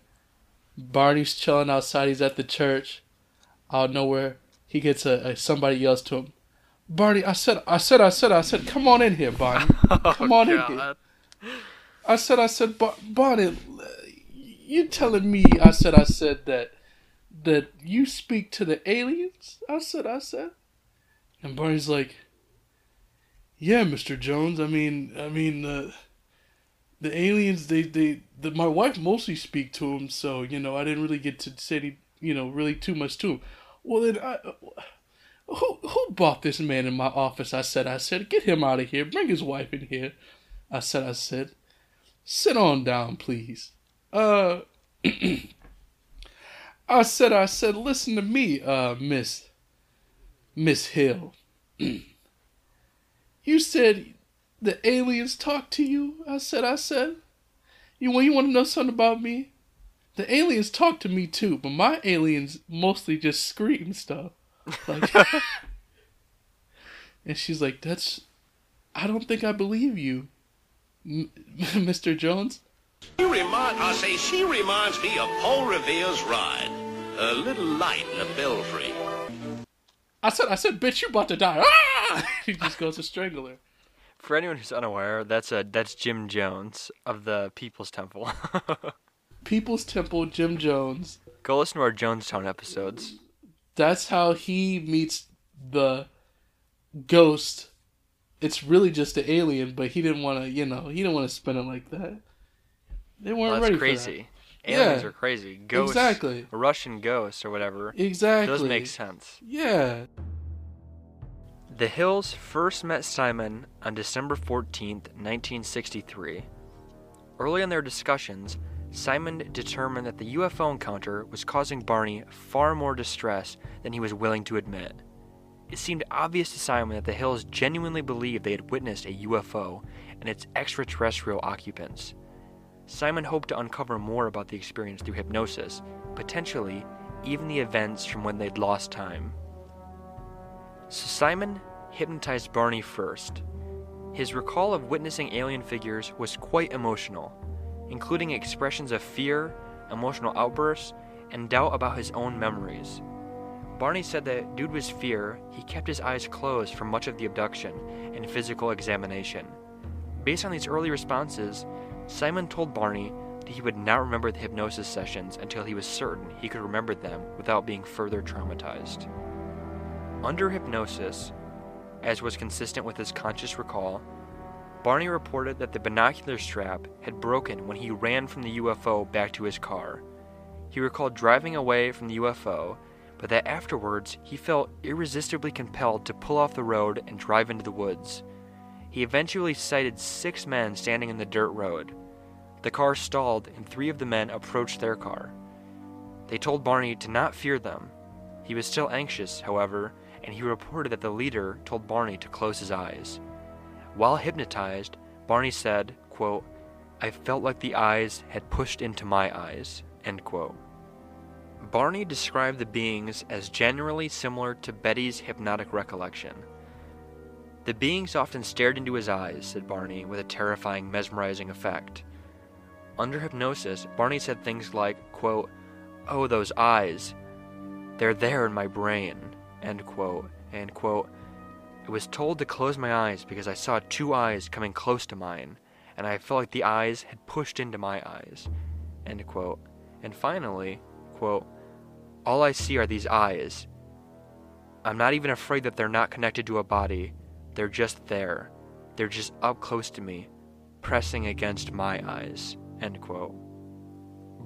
Barney's chilling outside. He's at the church. Out of nowhere, he gets a, a somebody yells to him. Barney, I said, I said, I said, I said, come on in here, Barney. Oh, come on in here. I said, I said, Bar- Barney, you telling me? I said, I said that that you speak to the aliens? I said, I said, and Barney's like, Yeah, Mister Jones. I mean, I mean, uh, the aliens. They, they, the, my wife mostly speak to them, so you know, I didn't really get to say, any, you know, really too much to him. Well, then I. Who who bought this man in my office? I said, I said, get him out of here. Bring his wife in here. I said, I said, sit on down, please. Uh, I said, I said, listen to me, uh, Miss, Miss Hill. you said the aliens talk to you. I said, I said, you want you want to know something about me? The aliens talk to me too, but my aliens mostly just scream stuff. Like, and she's like, "That's, I don't think I believe you, M- Mr. Jones." She remind, I say she reminds me of Paul Revere's ride. A little light in the belfry. I said, "I said, bitch, you about to die!" Ah! he just goes to strangle her. For anyone who's unaware, that's a that's Jim Jones of the People's Temple. People's Temple, Jim Jones. Go listen to our Jonestown episodes. That's how he meets the ghost. It's really just an alien, but he didn't want to, you know, he didn't want to spin it like that. They weren't Well, ready that's for crazy. Aliens Yeah. are crazy. Ghosts, Exactly. Russian ghosts or whatever. Exactly. Does make sense. Yeah. The Hills first met Simon on December 14th, 1963. Early in their discussions, Simon determined that the UFO encounter was causing Barney far more distress than he was willing to admit. It seemed obvious to Simon that the Hills genuinely believed they had witnessed a UFO and its extraterrestrial occupants. Simon hoped to uncover more about the experience through hypnosis, potentially even the events from when they'd lost time. So Simon hypnotized Barney first. His recall of witnessing alien figures was quite emotional, including expressions of fear, emotional outbursts, and doubt about his own memories. Barney said that due to his fear, he kept his eyes closed for much of the abduction and physical examination. Based on these early responses, Simon told Barney that he would not remember the hypnosis sessions until he was certain he could remember them without being further traumatized. Under hypnosis, as was consistent with his conscious recall, Barney reported that the binocular strap had broken when he ran from the UFO back to his car. He recalled driving away from the UFO, but that afterwards he felt irresistibly compelled to pull off the road and drive into the woods. He eventually sighted six men standing in the dirt road. The car stalled, and three of the men approached their car. They told Barney to not fear them. He was still anxious, however, and he reported that the leader told Barney to close his eyes. While hypnotized, Barney said, quote, I felt like the eyes had pushed into my eyes, end quote. Barney described the beings as generally similar to Betty's hypnotic recollection. The beings often stared into his eyes, said Barney, with a terrifying, mesmerizing effect. Under hypnosis, Barney said things like, quote, Oh, those eyes. They're there in my brain, end quote, and quote, I was told to close my eyes because I saw two eyes coming close to mine, and I felt like the eyes had pushed into my eyes, end quote. And finally, quote, All I see are these eyes. I'm not even afraid that they're not connected to a body. They're just there. They're just up close to me, pressing against my eyes. End quote.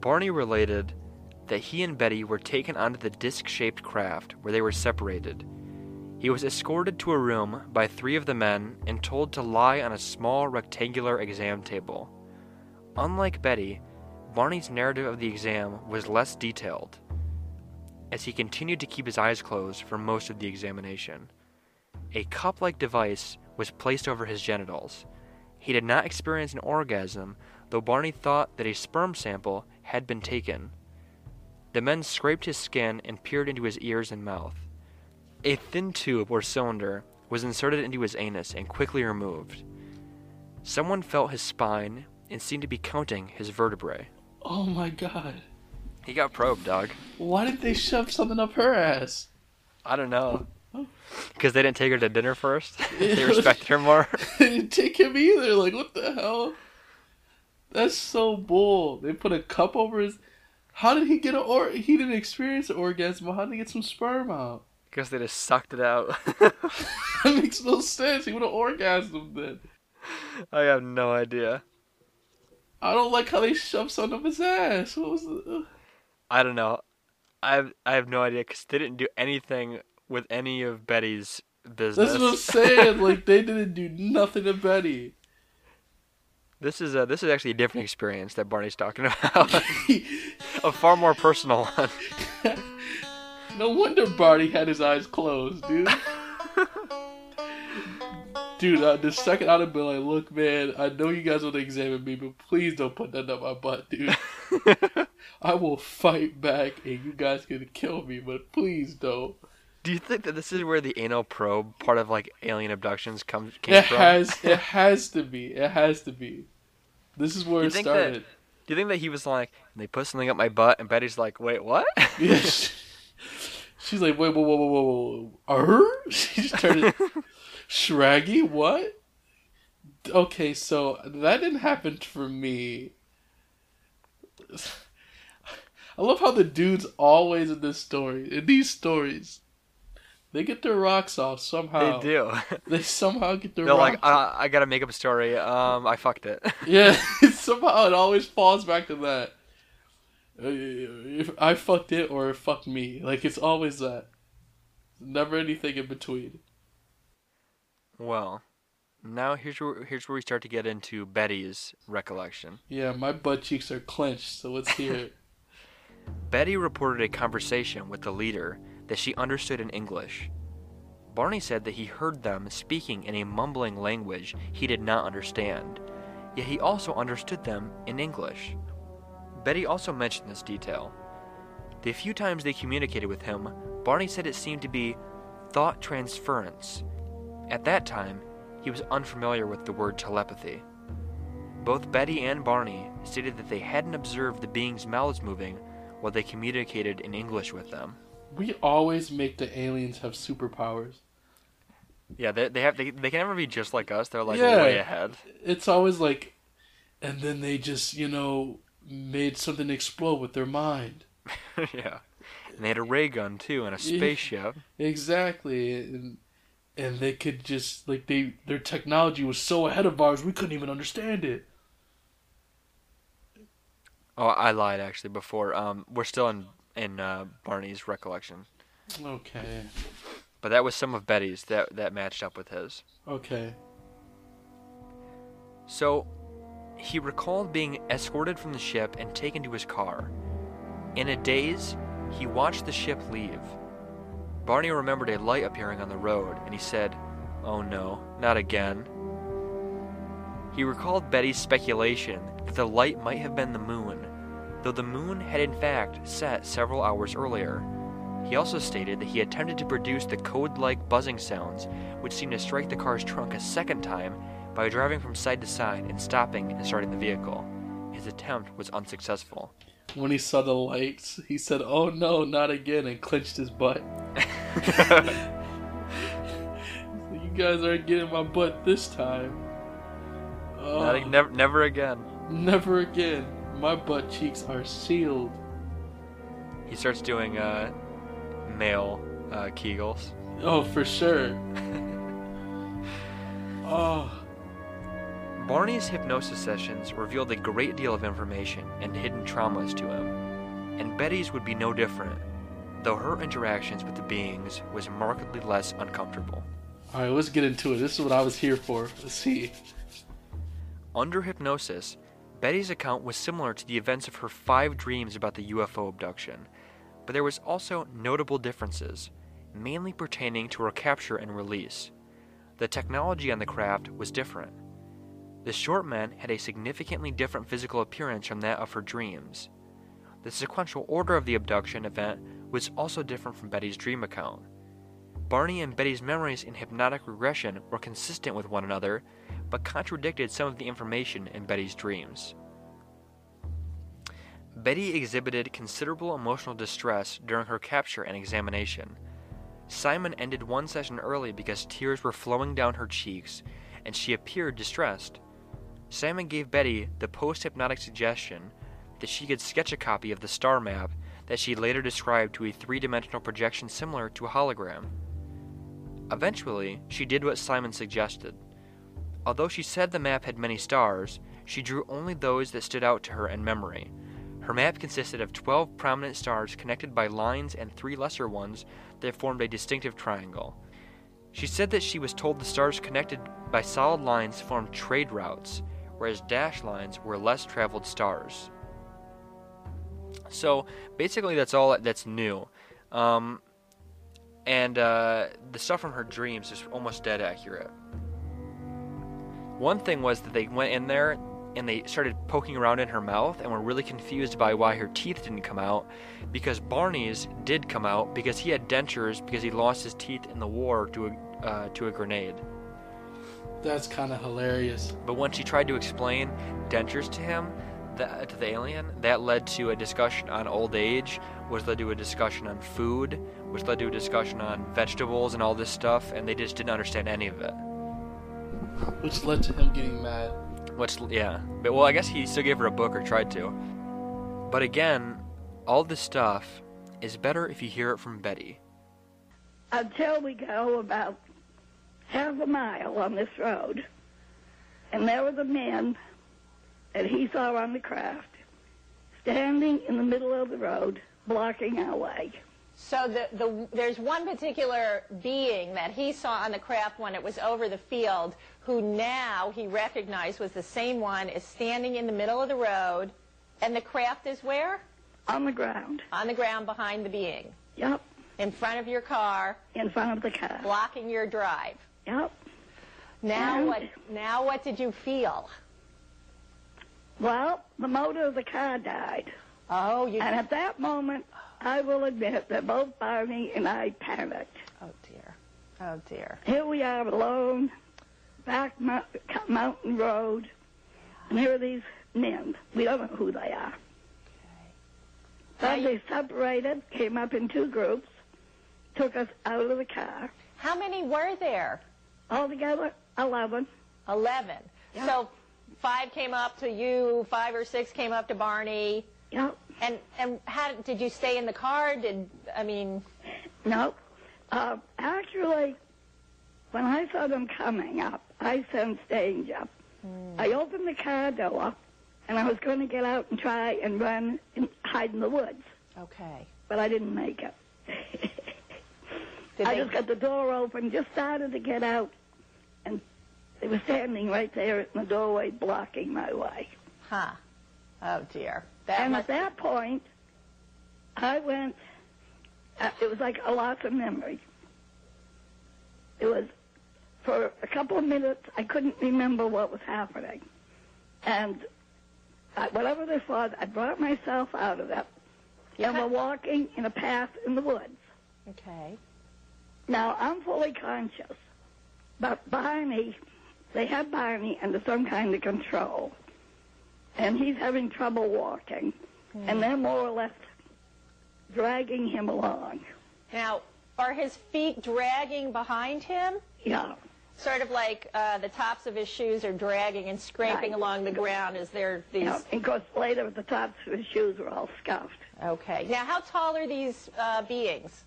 Barney related that he and Betty were taken onto the disc shaped craft where they were separated. He was escorted to a room by three of the men and told to lie on a small rectangular exam table. Unlike Betty, Barney's narrative of the exam was less detailed, as he continued to keep his eyes closed for most of the examination. A cup like device was placed over his genitals. He did not experience an orgasm, though Barney thought that a sperm sample had been taken. The men scraped his skin and peered into his ears and mouth. A thin tube or cylinder was inserted into his anus and quickly removed. Someone felt his spine and seemed to be counting his vertebrae. Oh my god. He got probed, dog. Why did they shove something up her ass? I don't know. Because they didn't take her to dinner first. they respected her more. they didn't take him either. Like, what the hell? That's so bull. They put a cup over his. How did he get an or? He didn't experience an orgasm. How did he get some sperm out? Because they just sucked it out. That makes no sense. He would have orgasmed then. I have no idea. I don't like how they shoved something up his ass. What was the? I don't know. I have I have no idea because they didn't do anything with any of Betty's business. That's what I'm saying. like they didn't do nothing to Betty. This is a this is actually a different experience that Barney's talking about. a far more personal one. no wonder Barney had his eyes closed, dude. Dude, uh, the second out of been like, look, man, I know you guys want to examine me, but please don't put that up my butt, dude. I will fight back and you guys can kill me, but please don't. Do you think that this is where the anal probe part of like alien abductions comes came It from? has it has to be. It has to be. This is where You it think started. that? Do you think that he was like, they put something up my butt, and Betty's like, wait, what? Yeah, she- she's like, wait, whoa, whoa, whoa, whoa, whoa, er? She just turned it, Shraggy, what? Okay, so that didn't happen for me. I love how the dudes always in this story, in these stories, they get their rocks off somehow. they do. They somehow get their They're rocks like, uh, I gotta make up a story. Um, I fucked it. Yeah, somehow it always falls back to that. Uh, If I fucked it or it fucked me, like it's always that. Never anything in between. well, now here's where here's where we start to get into Betty's recollection. Yeah, my butt cheeks are clenched, so let's hear it. Betty reported a conversation with the leader that she understood in English. Barney said that he heard them speaking in a mumbling language he did not understand, yet he also understood them in English. Betty also mentioned this detail. The few times they communicated with him, Barney said it seemed to be thought transference. At that time, he was unfamiliar with the word telepathy. Both Betty and Barney stated that they hadn't observed the beings' mouths moving while they communicated in English with them. We always make the aliens have superpowers. Yeah, they, they have they, they can never be just like us. They're like Yeah. way ahead. It's always like, and then they just, you know, made something explode with their mind. yeah. And they had a ray gun too and a spaceship. Exactly. And, and they could just, like, they their technology was so ahead of ours, we couldn't even understand it. Oh, I lied actually before. Um, we're still in in uh, Barney's recollection, Okay. but that was some of Betty's that that matched up with his. Okay. So, he recalled being escorted from the ship and taken to his car. In a daze, he watched the ship leave. Barney remembered a light appearing on the road, and he said, Oh no, not again. He recalled Betty's speculation that the light might have been the moon, though the moon had in fact set several hours earlier. He also stated that he attempted to produce the code like buzzing sounds, which seemed to strike the car's trunk a second time by driving from side to side and stopping and starting the vehicle. His attempt was unsuccessful. When he saw the lights, he said, "Oh no, not again," and clenched his butt. you guys aren't getting my butt this time. Oh, Not, never, never again. never again. My butt cheeks are sealed. He starts doing uh, male uh, Kegels. Oh, for sure. oh, Barney's hypnosis sessions revealed a great deal of information and hidden traumas to him, and Betty's would be no different, though her interactions with the beings was markedly less uncomfortable. all right. Let's get into it. This is what I was here for. Let's see. Under hypnosis, Betty's account was similar to the events of her five dreams about the UFO abduction, but there was also notable differences, mainly pertaining to her capture and release. The technology on the craft was different. The short men had a significantly different physical appearance from that of her dreams. The sequential order of the abduction event was also different from Betty's dream account. Barney and Betty's memories in hypnotic regression were consistent with one another, but contradicted some of the information in Betty's dreams. Betty exhibited considerable emotional distress during her capture and examination. Simon ended one session early because tears were flowing down her cheeks and she appeared distressed. Simon gave Betty the post hypnotic suggestion that she could sketch a copy of the star map that she later described to a three dimensional projection similar to a hologram. Eventually, she did what Simon suggested. Although she said the map had many stars, she drew only those that stood out to her in memory. Her map consisted of 12 prominent stars connected by lines and three lesser ones that formed a distinctive triangle. She said that she was told the stars connected by solid lines formed trade routes, whereas dash lines were less traveled stars. So basically, that's all that's new. Um, and uh, the stuff from her dreams is almost dead accurate. One thing was that they went in there and they started poking around in her mouth and were really confused by why her teeth didn't come out because Barney's did come out because he had dentures because he lost his teeth in the war to a, uh, to a grenade. That's kind of hilarious. But when she tried to explain dentures to him, that, to the alien, that led to a discussion on old age, was led to a discussion on food, which led to a discussion on vegetables and all this stuff, and they just didn't understand any of it. Which led to him getting mad. Which, yeah. But, well, I guess he still gave her a book or tried to. But again, all this stuff is better if you hear it from Betty. until we go about half a mile on this road. And there were the men that he saw on the craft standing in the middle of the road, blocking our way. So the, the, there's one particular being that he saw on the craft when it was over the field, who now he recognized was the same one, is standing in the middle of the road, and the craft is where? On the ground. On the ground behind the being. Yep. in front of your car, in front of the car. blocking your drive. Yep. Now And- what? Now what did you feel? Well, the motor of the car died. Oh, you. And at that moment, I will admit that both Barney and I panicked. Oh dear. Oh dear. Here we are alone, back Mou- mountain road, and here are these men. We don't know who they are. Then they separated, came up in two groups, took us out of the car. How many were there? Altogether, 11. Eleven. So five came up to you. Five or six came up to Barney. Yep. And and how did you stay in the car? Did I mean? No. Uh, actually, when I saw them coming up, I sensed danger. I opened the car door, and I was going to get out and try and run and hide in the woods, Okay. but I didn't make it. Did I they? just got the door open, just started to get out, and they were standing right there in the doorway blocking my way. Huh. Oh dear. That and at that point, I went, uh, it was like a loss of memory. It was, for a couple of minutes, I couldn't remember what was happening. And I, whatever this was, I brought myself out of it. And we're walking in a path in the woods. okay. Now, I'm fully conscious, but Barney, they had Barney under some kind of control, and he's having trouble walking, and they're more or less dragging him along. Now, are his feet dragging behind him? Yeah, Sort of like uh, the tops of his shoes are dragging and scraping Right. along the ground as they're these. yeah. And of course, later the tops of his shoes were all scuffed. Okay. Now, how tall are these uh, beings?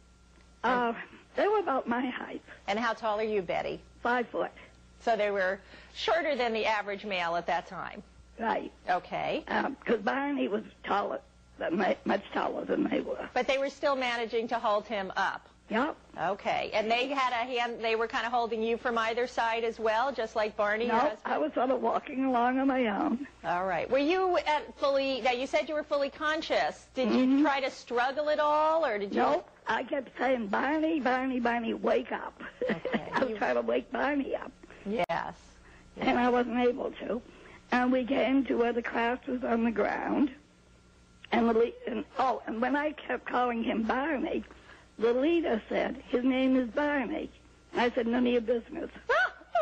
Uh, they were about my height, And how tall are you, Betty? five foot. So they were shorter than the average male at that time. Right, Okay. Um, because Barney was taller, uh, than they, much taller than they were. But they were still managing to hold him up. Yep. Okay. And they had a hand, they were kind of holding you from either side as well, just like Barney, No, husband? I was sort of walking along on my own. All right. Were you at fully, now you said you were fully conscious. Did you mm-hmm. try to struggle at all, or did you? Nope. I kept saying, Barney, Barney, Barney, wake up. Okay. I was You- trying to wake Barney up, Yes. and I wasn't able to. And we came to where the craft was on the ground. And the lead, and, oh, and when I kept calling him Barney, the leader said, his name is Barney. And I said, none of your business.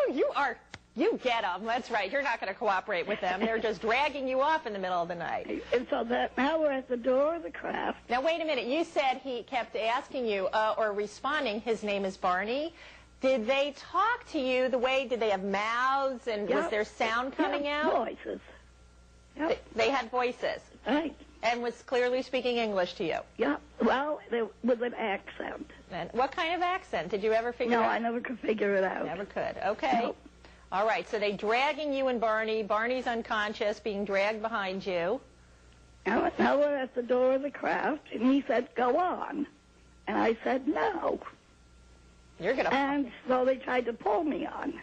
Oh, you are, you get them. That's right. You're not going to cooperate with them. They're just dragging you off in the middle of the night. And so that now we're at the door of the craft. Now, wait a minute. You said he kept asking you uh, or responding, his name is Barney. Did they talk to you the way, did they have mouths and was there sound coming Yeah, out? Voices. They, Yep. they had voices Right. and was clearly speaking English to you. Yep. Well, they, with an accent. And what kind of accent? Did you ever figure No, out? I never could figure it out. Never could. Okay. Nope. All right. So they dragging you and Barney. Barney's unconscious, being dragged behind you. Now, now we're at the door of the craft, and he said, go on. And I said, no. You're gonna. And so they tried to pull me on.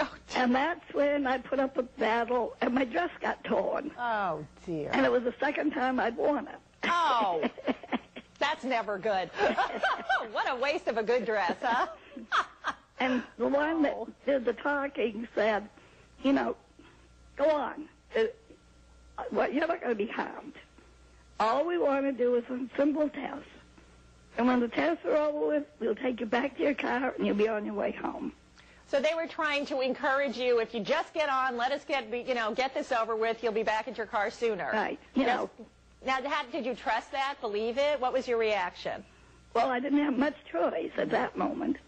Oh, And that's when I put up a battle, and my dress got torn. oh dear. And it was the second time I'd worn it. Oh. That's never good. what a waste of a good dress, huh? and the one that Oh. did the talking said, you know, go on. Uh, well, you're not going to be harmed. All we want to do is a simple test. And when the tests are over with, we'll take you back to your car and you'll be on your way home. So they were trying to encourage you. If you just get on, let us get, you know, get this over with. You'll be back at your car sooner. Right. You Yes. know, Now, how, did you trust that? Believe it? What was your reaction? well, I didn't have much choice at that moment.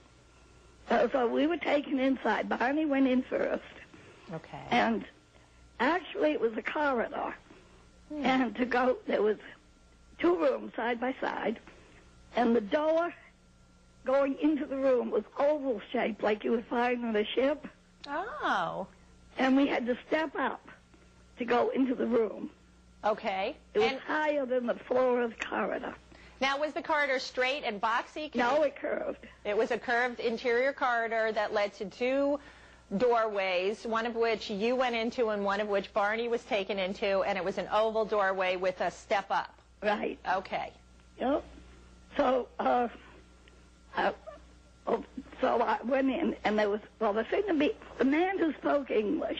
Uh, so we were taken inside. Barney went in first. Okay. And actually, it was a corridor. And to go, there was two rooms side by side, and the door going into the room was oval shaped, like you would find on a ship. Oh. And we had to step up to go into the room. Okay. It was And higher than the floor of the corridor. now, was the corridor straight and boxy? Can No, it curved. It was a curved interior corridor that led to two doorways, one of which you went into and one of which Barney was taken into, and it was an oval doorway with a step up. Right. Okay. Yep. So uh, uh, oh, so I went in, and there was well, there seemed to be the man who spoke English.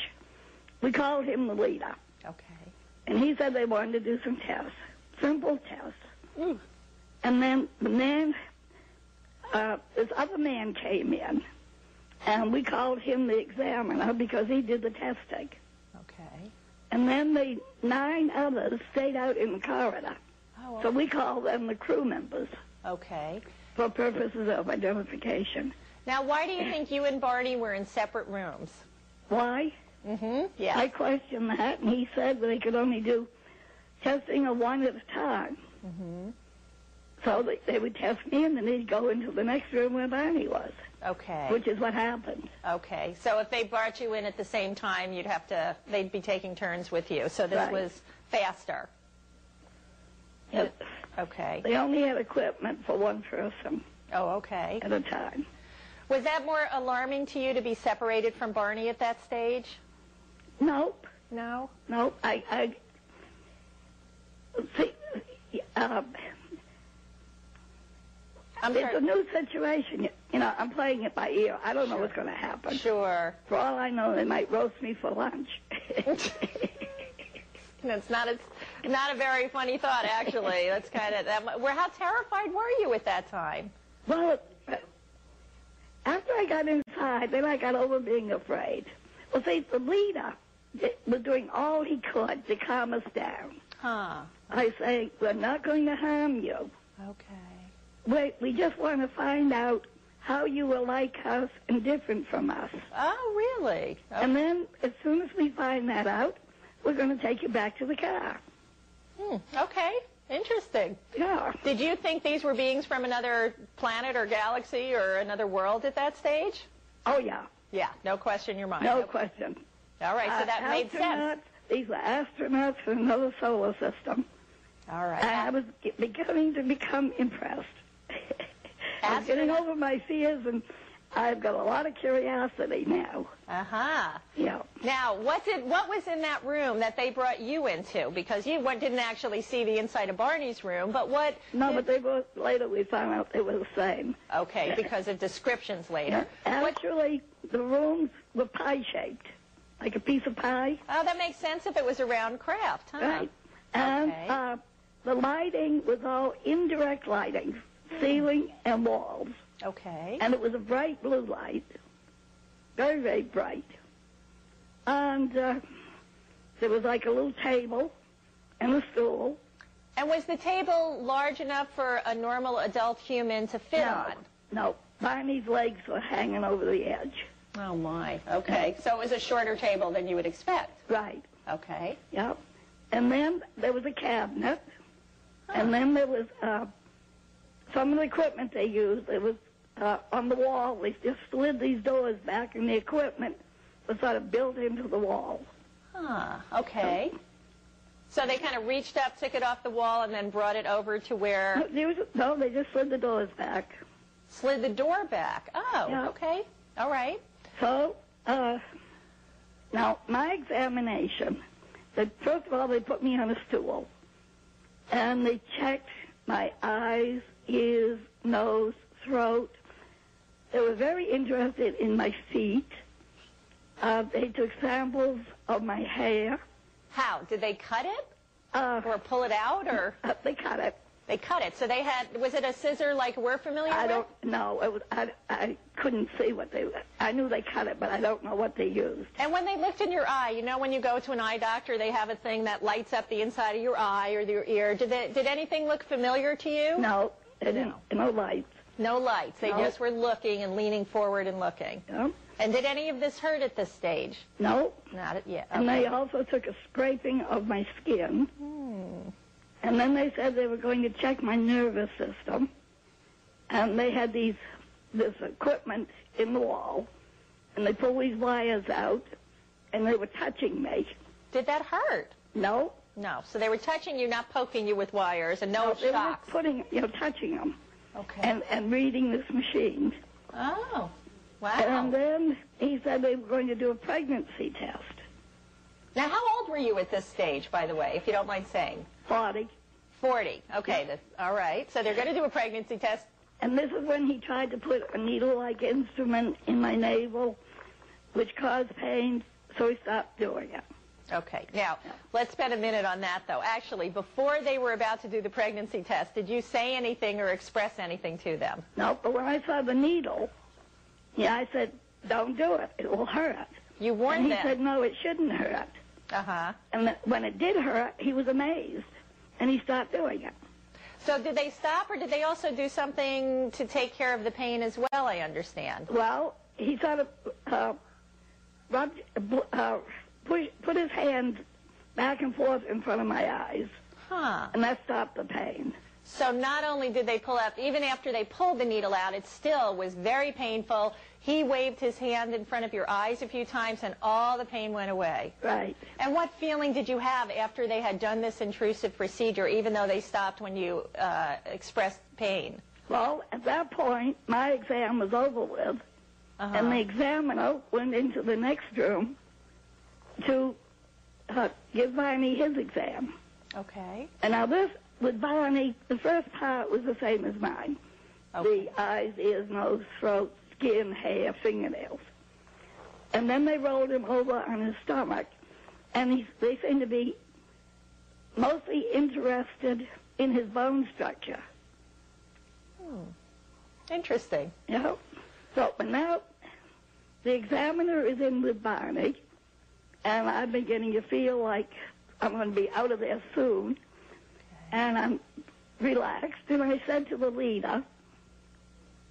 We called him the leader, Okay. and he said they wanted to do some tests, simple tests. Mm. And then the man, uh, this other man came in, and we called him the examiner because he did the testing. Okay. And then the nine others stayed out in the corridor. Oh, So we called them the crew members okay. for purposes of identification. Now, why do you think you and Barney were in separate rooms? Why? Mm-hmm. Yeah. I questioned that, and he said they could only do testing of one at a time. Mm-hmm. So they, they would test me, and then they'd go into the next room where Barney was, Okay. which is what happened. Okay. So if they brought you in at the same time, you'd have to. They'd be taking turns with you. So this Right. was faster. Yes. Okay. They only had equipment for one person Oh, okay. at a time. Was that more alarming to you to be separated from Barney at that stage? Nope, No. nope. I, I see. Um, I'm it's a new situation. You- You know, I'm playing it by ear. I don't know what's going to happen. Sure. For all I know, they might roast me for lunch. It's not. It's not a very funny thought, actually. That's kind of. That, where? How terrified were you at that time? well, after I got inside, then I got over being afraid. Well, see, the leader was doing all he could to calm us down. Huh. I say, we're not going to harm you. Okay. We, we just want to find out how you will like us and different from us. Oh, really? Oh, And then, as soon as we find that out, we're going to take you back to the car. hmm. Okay. Interesting. Yeah. Did you think these were beings from another planet or galaxy or another world at that stage? Oh, yeah. Yeah. No question in your mind. No Okay. question. All right. So Uh, that made sense. These were astronauts from another solar system. All right. I was beginning to become impressed. I was getting over my fears, and I've got a lot of curiosity now. Uh huh. Yeah. Now, what did what was in that room that they brought you into? Because you didn't actually see the inside of Barney's room, but what? No, but they were, later we found out they were the same. okay, because of descriptions later. What, Actually, the rooms were pie-shaped, like a piece of pie. oh, that makes sense if it was a round craft, huh? Right. And Okay. uh, the lighting was all indirect lighting, ceiling and walls. Okay. And it was a bright blue light, very, very bright. And uh, there was like a little table and a stool. And was the table large enough for a normal adult human to fit no, on? no, Barney's legs were hanging over the edge. Oh my. Okay. So it was a shorter table than you would expect. Right. Okay. Yep. And then there was a cabinet. And then there was uh, some of the equipment they used. It was uh, on the wall. They just slid these doors back, and the equipment was sort of built into the wall. Huh. Okay. So they kind of reached up, took it off the wall, and then brought it over to where No, there was, no, they just slid the doors back. slid the door back. Oh. Yeah. Okay. All right. So, uh, now my examination, they, first of all, they put me on a stool, and they checked my eyes, ears, nose, throat. They were very interested in my feet. Uh, they took samples of my hair. How did they cut it Uh, or pull it out, or uh, they cut it. they cut it? So they had was it a scissor like we're familiar I with? I don't know. It was, I, I couldn't see what they. I knew they cut it, but I don't know what they used. And when they looked in your eye, you know, when you go to an eye doctor, they have a thing that lights up the inside of your eye or your ear. Did they, did anything look familiar to you? No, they didn't. No lights. No lights. They No. just were looking and leaning forward and looking. No, And did any of this hurt at this stage? no. Not at yet. And Okay. they also took a scraping of my skin. Hmm. And then they said they were going to check my nervous system. And they had these this equipment in the wall. And they pulled these wires out. And they were touching me. Did that hurt? No. No. So they were touching you, not poking you with wires, and no they were shocks. just putting, you know, touching them. Okay. And, and reading this machine. oh. Wow. And then he said they were going to do a pregnancy test. now, how old were you at this stage, by the way, if you don't mind saying? 40. 40. Okay. That's, all right. So they're going to do a pregnancy test. And this is when he tried to put a needle-like instrument in my navel, which caused pain, so he stopped doing it. Okay. Now, let's spend a minute on that, though. Actually, before they were about to do the pregnancy test, did you say anything or express anything to them? No, but when I saw the needle, yeah, I said, don't do it. It will hurt. You And warned he them. said, no, it shouldn't hurt. uh-huh. And when it did hurt, he was amazed, and he stopped doing it. So did they stop, or did they also do something to take care of the pain as well, I understand? Well, he sort of uh, rubbed, uh, push, put his hand back and forth in front of my eyes, Huh. and that stopped the pain. So not only did they pull out, even after they pulled the needle out, it still was very painful. He waved his hand in front of your eyes a few times, and all the pain went away. Right. And what feeling did you have after they had done this intrusive procedure, even though they stopped when you uh, expressed pain? Well, at that point, my exam was over with, Uh-huh. and the examiner went into the next room to uh, give Barney his exam. Okay. And now this, with Barney, the first part was the same as mine. Okay. The eyes, ears, nose, throat, skin, hair, fingernails. And then they rolled him over on his stomach, and he, they seemed to be mostly interested in his bone structure. Oh. Interesting. Know? So, but now the examiner is in with Barney, and I'm beginning to feel like I'm going to be out of there soon. And I'm relaxed, and I said to the leader,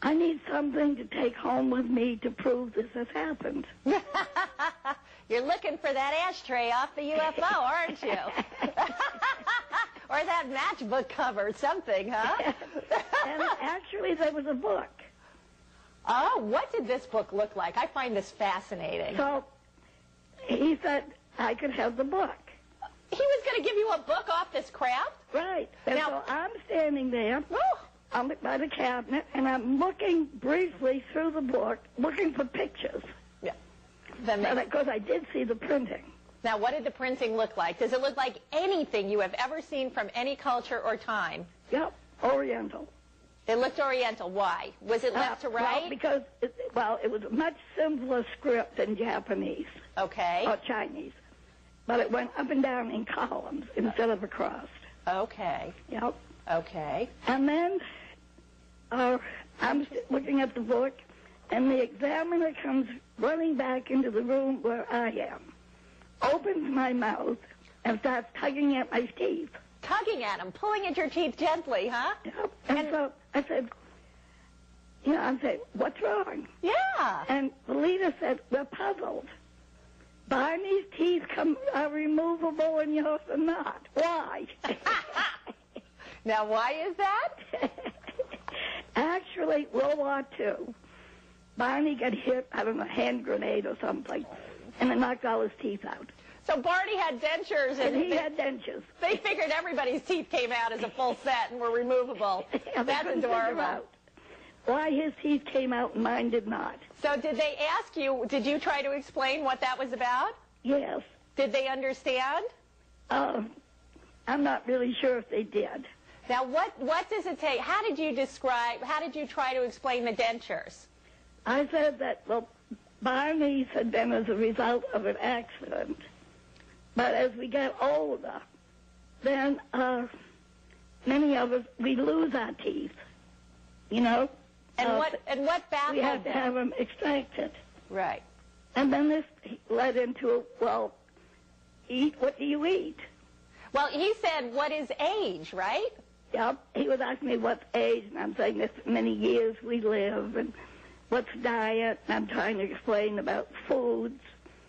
I need something to take home with me to prove this has happened. You're looking for that ashtray off the UFO, aren't you? or that matchbook cover, something, huh? and actually, there was a book. oh, what did this book look like? I find this fascinating. So he said I could have the book. He was going to give you a book off this craft? Right. And Now- so I'm standing there. Oh, I'm by the cabinet, and I'm looking briefly through the book, looking for pictures. yeah. That makes- Because I did see the printing. Now, what did the printing look like? Does it look like anything you have ever seen from any culture or time? Yep, Oriental. It looked Oriental. Why? Was it left to Uh, right? Well, because, it, well, it was a much simpler script than Japanese okay. or Chinese. But it went up and down in columns instead of across. Okay. Yep. Okay. And then uh, I'm looking at the book, and the examiner comes running back into the room where I am, opens my mouth, and starts tugging at my teeth. Tugging at him, pulling at your teeth gently, huh? Yep. And, And- so I said, you know, I said, what's wrong? Yeah. And the leader said, we're puzzled. Barney's teeth come are removable and yours are not. Why? Now, why is that? Actually, World War II, Barney got hit, I don't know, hand grenade or something, and it knocked all his teeth out. So Barney had dentures, and, And he they, had dentures. they figured everybody's teeth came out as a full set and were removable. They That's adorable. Why his teeth came out and mine did not. So did they ask you, did you try to explain what that was about? Yes. Did they understand? Uh, I'm not really sure if they did. Now, what, what does it take? How did you describe, how did you try to explain the dentures? I said that, well, Barney's had been as a result of an accident. But as we get older, then uh, many of us, we lose our teeth. You know? And Uh, what, and what We have to have them? them extracted. Right. And then this led into, well, eat, what do you eat? Well, he said, what is age, right? Yep. He was asking me what's age, and I'm saying this many years we live, and what's diet, and I'm trying to explain about foods,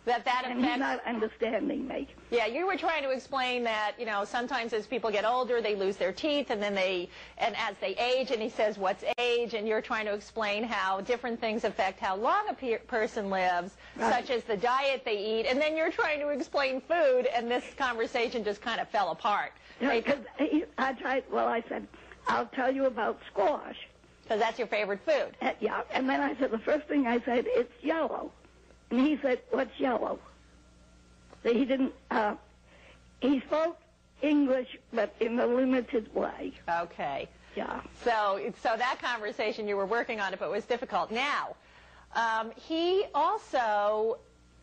That that and he's not understanding me. Yeah, you were trying to explain that, you know, sometimes as people get older, they lose their teeth, and then they, and as they age, and he says, what's age? And you're trying to explain how different things affect how long a pe- person lives, Right. such as the diet they eat, and then you're trying to explain food, and this conversation just kind of fell apart. Because I tried, well, I said, I'll tell you about squash. Because that's your favorite food. Uh, yeah, and then I said, the first thing I said, it's yellow. And he said, what's yellow? So he didn't, uh, he spoke English, but in a limited way. Okay. Yeah. So, so that conversation you were working on it, but it was difficult. Now, um, he also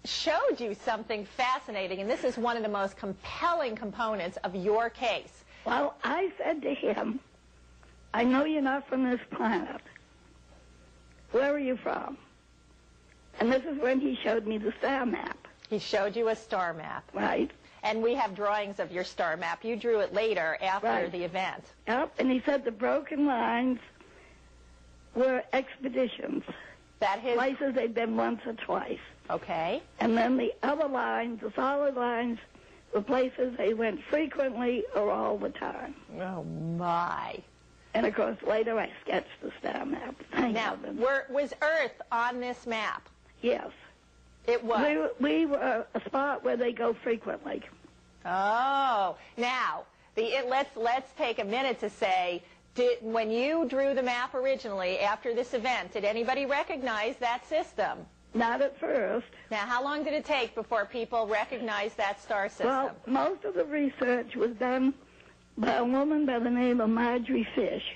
showed you something fascinating, and this is one of the most compelling components of your case. Well, I said to him, I know you're not from this planet. Where are you from? And this is when he showed me the star map, He showed you a star map, right? and we have drawings of your star map. You drew it later after Right. the event. Yep. And he said the broken lines were expeditions, That his places they'd been once or twice. okay. And then the other lines, the solid lines, were places they went frequently or all the time. Oh my! And of course, later I sketched the star map. Thank Now, were, was Earth on this map? Yes. It was. We, were- we were a spot where they go frequently. Oh, now the it, let's let's take a minute to say. Did, when you drew the map originally after this event, did anybody recognize that system? Not at first. Now, how long did it take before people recognized that star system? Well, most of the research was done by a woman by the name of Marjorie Fish.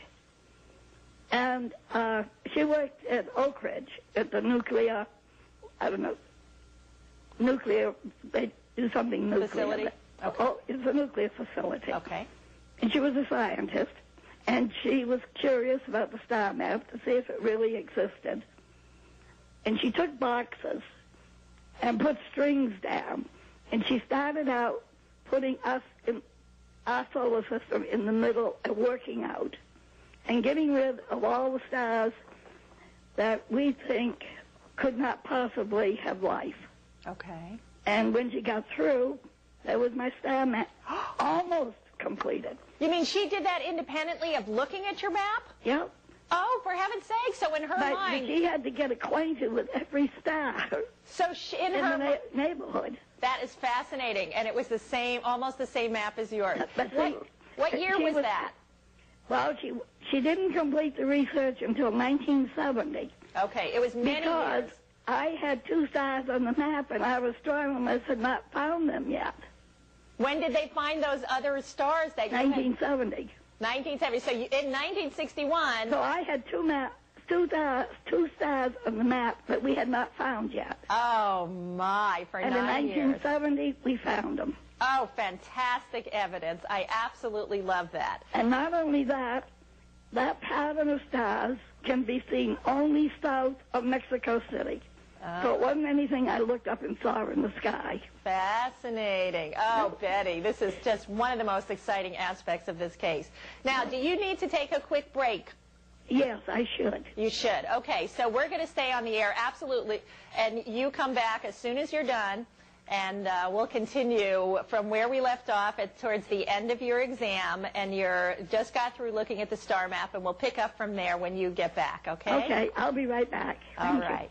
And uh, she worked at Oak Ridge at the nuclear, I don't know, nuclear, they do something nuclear. Facility? Okay. Oh, it's a nuclear facility. okay. And she was a scientist, and she was curious about the star map to see if it really existed. And she took boxes and put strings down, and she started out putting us in our solar system in the middle and working out and getting rid of all the stars that we think could not possibly have life. Okay. And when she got through, that was my star map almost completed. You mean she did that independently of looking at your map? Yep. Oh, for heaven's sake! So in her But mind, she had to get acquainted with every star so she, in, in her na- neighborhood. that is fascinating, and it was the same, almost the same map as yours. But What, see, what year was was- that? Well, she she didn't complete the research until 1970 Okay, it was many because years. I had two stars on the map and I our astronomers had not found them yet. When did they find those other stars that you had? 1970. 1970. So you, in 1961. So I had two map, two stars, two stars on the map that we had not found yet. Oh my! For And in nine years. 1970, we found them. Oh, fantastic evidence! I absolutely love that. And not only that, that pattern of stars can be seen only south of Mexico City. Uh. So it wasn't anything I looked up and saw in the sky. Fascinating. Oh, Betty, this is just one of the most exciting aspects of this case. Now, do you need to take a quick break? Yes, I should. You should. Okay, so we're going to stay on the air, absolutely. And you come back as soon as you're done, and uh, we'll continue from where we left off at towards the end of your exam, and you're just got through looking at the star map, and we'll pick up from there when you get back. Okay. Okay, I'll be right back. All Thank you.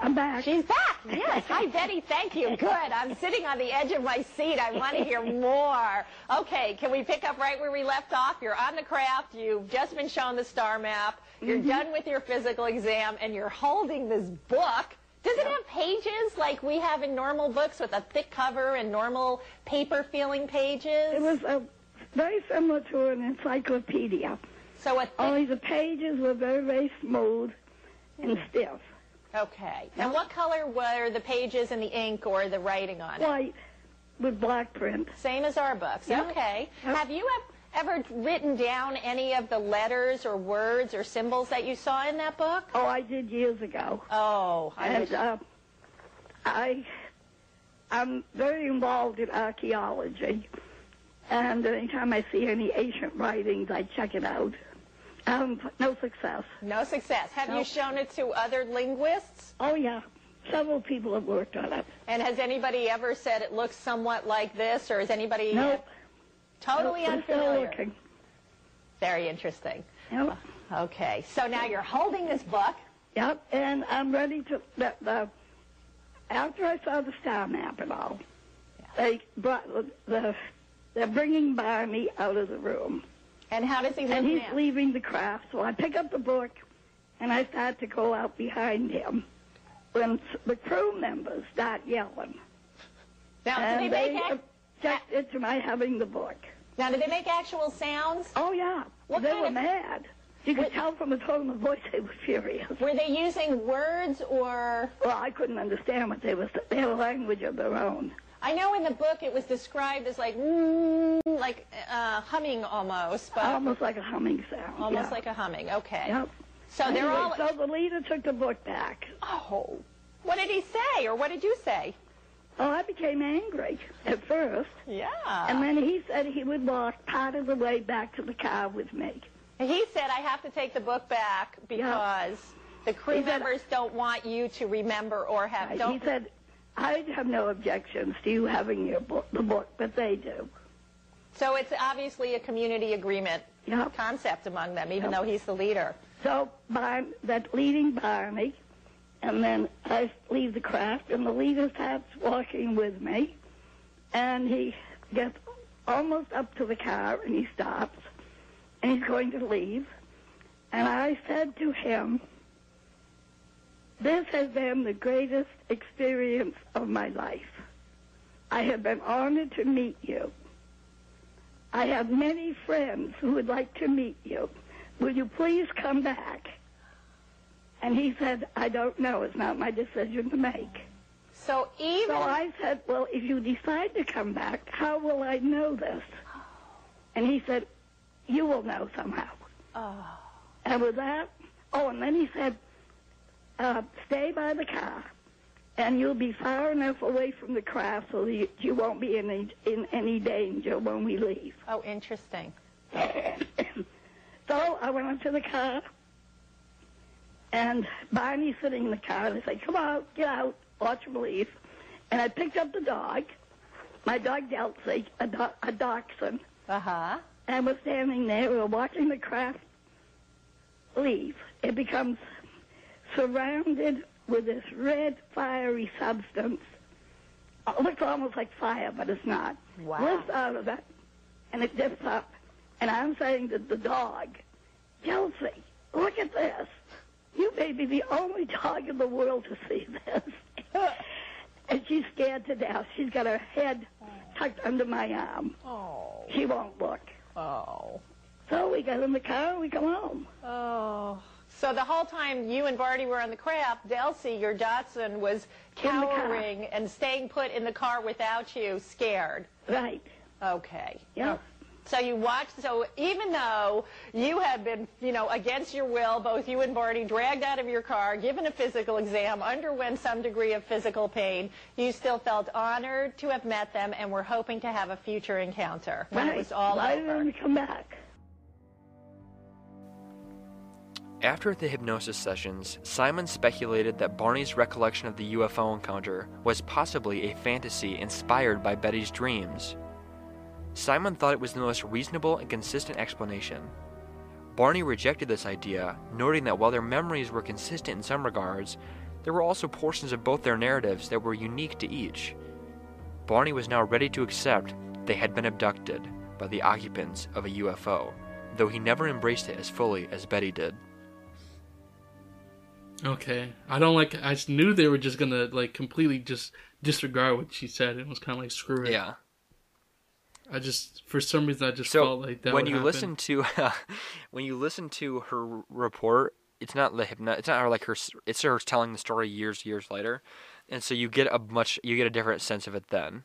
I'm back. She's back. Yes. Hi, Betty. Thank you. Good. I'm sitting on the edge of my seat. I want to hear more. Okay. Can we pick up right where we left off? You're on the craft. You've just been shown the star map. You're done with your physical exam, and you're holding this book. Does it have pages like we have in normal books with a thick cover and normal paper feeling pages? It was uh, very similar to an encyclopedia, so a thick, only the pages were very, very smooth and stiff. okay. And what color were the pages and the ink or the writing on it? White with black print. Same as our books. Okay. Have you ev- ever written down any of the letters or words or symbols that you saw in that book? Oh, I did years ago. Oh, I and, uh, I I'm very involved in archaeology, and anytime I see any ancient writings, I check it out. Um, no success. no success. Have you shown it to other linguists? Oh yeah, several people have worked on it. And has anybody ever said it looks somewhat like this, or has anybody Nope. Totally nope, unfamiliar? looking. Very interesting. Yep. Okay, so now you're holding this book. Yep, and I'm ready to. The, the, after I saw the star map and all, they brought the, the. They're bringing Barney out of the room, And how does he look and he's now? leaving the craft. So I pick up the book, and I start to go out behind him. When the crew members start yelling, Now, and they they make ac- objected to my having the book. Now, did they make actual sounds? Oh yeah, What they were of- mad. You could What- tell from the tone of the voice they were furious. Were they using words or? Well, I couldn't understand what they was. They had a language of their own. I know in the book it was described as like, mm, like uh, humming almost, but Almost like a humming sound. almost yeah. like a humming. Okay. Yep. So they're all. So the leader took the book back. Oh. What did he say, or what did you say? Oh, I became angry at first, Yeah. and then he said he would walk part of the way back to the car with me. He said, I have to take the book back because the crew He said- members don't want you to remember or have. Don't, He said, "I have no objections to you having your book, the book, but they do." so it's obviously a community agreement Yep. concept among them, even Yep. though he's the leader. So by that leading Barney, and then I leave the craft, and the leader starts walking with me, and he gets almost up to the car, and he stops, and he's going to leave, and I said to him, "This has been the greatest experience of my life. I have been honored to meet you. I have many friends who would like to meet you." will you please come back? And he said, I don't know. It's not my decision to make. So even So I said, well, if you decide to come back, how will I know this? And he said, you will know somehow. Oh. And with that, oh, and then he said, uh, stay by the car, and you'll be far enough away from the craft so that you, you won't be in any, in any danger when we leave. oh, interesting. so I went up to the car, and Barney's sitting in the car, and I said, come out, get out, watch him leave. And I picked up the dog, my dog Delsey, a, do- a dachshund, Uh huh. and we're standing there, we were watching the craft leave. It becomes surrounded with this red, fiery substance. It looks almost like fire, but it's not. Wow. Lifts out of it, and it dips up. And I'm saying to the dog, Delsey, look at this. You may be the only dog in the world to see this. and she's scared to death. She's got her head oh. tucked under my arm. Oh. She won't look. Oh. So we get in the car and we come home. Oh. So the whole time you and Barney were on the craft, Delsey, your dachshund, was cowering and staying put in the car without you, scared. Right. Okay. Yeah. Oh. So you watched. So even though you had been, you know, against your will, both you and Barney dragged out of your car, given a physical exam, underwent some degree of physical pain, you still felt honored to have met them and were hoping to have a future encounter when right. it was all Why over. didn't we come back? After the hypnosis sessions, Simon speculated that Barney's recollection of the UFO encounter was possibly a fantasy inspired by Betty's dreams. Simon thought it was the most reasonable and consistent explanation. Barney rejected this idea, noting that while their memories were consistent in some regards, there were also portions of both their narratives that were unique to each. Barney was now ready to accept they had been abducted by the occupants of a UFO, though he never embraced it as fully as Betty did. Okay, I don't like. I just knew they were just gonna like completely just disregard what she said. It was kind of like screw it. Yeah. I just for some reason I just So felt like that. when you happen. listen to when you listen to her report, it's not the hypno. It's not her like her. It's her telling the story years years later, and so you get a much you get a different sense of it then.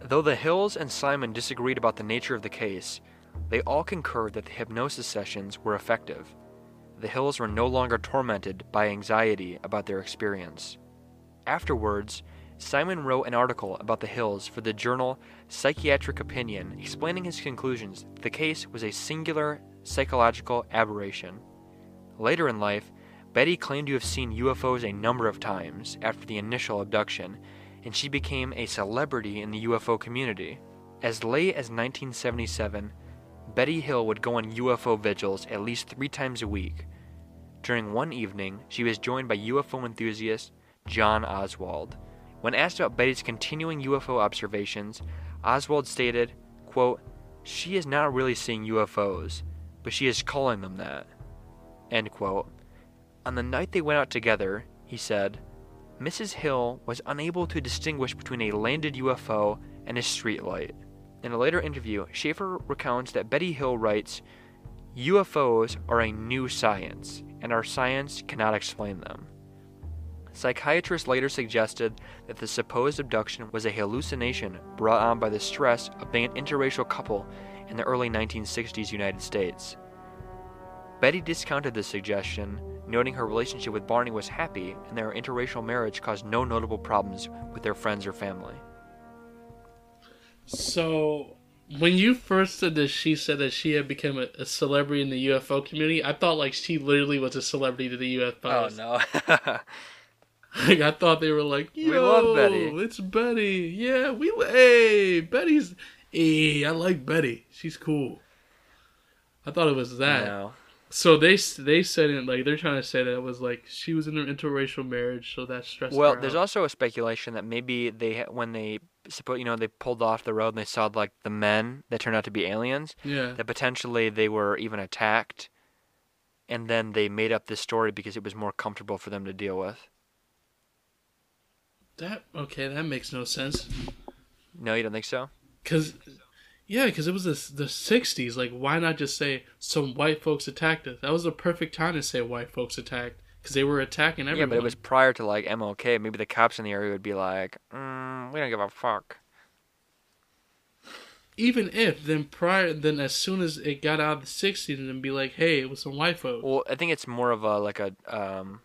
Though the Hills and Simon disagreed about the nature of the case, they all concurred that the hypnosis sessions were effective. The Hills were no longer tormented by anxiety about their experience. Afterwards, Simon wrote an article about the Hills for the journal Psychiatric Opinion, explaining his conclusions that the case was a singular psychological aberration. Later in life, Betty claimed to have seen UFOs a number of times after the initial abduction, and she became a celebrity in the UFO community. As late as 1977, Betty Hill would go on UFO vigils at least three times a week. During one evening, she was joined by UFO enthusiast John Oswald. When asked about Betty's continuing UFO observations, Oswald stated, quote, She is not really seeing UFOs, but she is calling them that. End quote. On the night they went out together, he said, Mrs. Hill was unable to distinguish between a landed UFO and a streetlight. In a later interview, Sheaffer recounts that Betty Hill writes, UFOs are a new science, and our science cannot explain them. Psychiatrists later suggested that the supposed abduction was a hallucination brought on by the stress of being an interracial couple in the early 1960s United States. Betty discounted this suggestion, noting her relationship with Barney was happy and their interracial marriage caused no notable problems with their friends or family. So, when you first said that she said that she had become a, a celebrity in the UFO community, I thought like she literally was a celebrity to the UFOs. Oh no. Like I thought they were like, Yo, We love Betty." It's Betty. Yeah, we hey Betty's. Hey, I like Betty. She's cool. I thought it was that. no. So they they said it like they're trying to say that it was like she was in an interracial marriage, so that stressed Well, her there's out. also a speculation that maybe they when they suppose you know they pulled off the road and they saw like the men that turned out to be aliens yeah. that potentially they were even attacked, and then they made up this story because it was more comfortable for them to deal with. That okay? That makes no sense. No, you don't think so? Cause, yeah, cause it was the the '60s. Like, why not just say some white folks attacked us? That was the perfect time to say white folks attacked, cause they were attacking everyone. Yeah, but it was prior to like MLK. Maybe the cops in the area would be like, mm, "We don't give a fuck." even if then prior then as soon as it got out of the '60s, and then be like, hey, it was some white folks. Well, I think it's more of a like a um,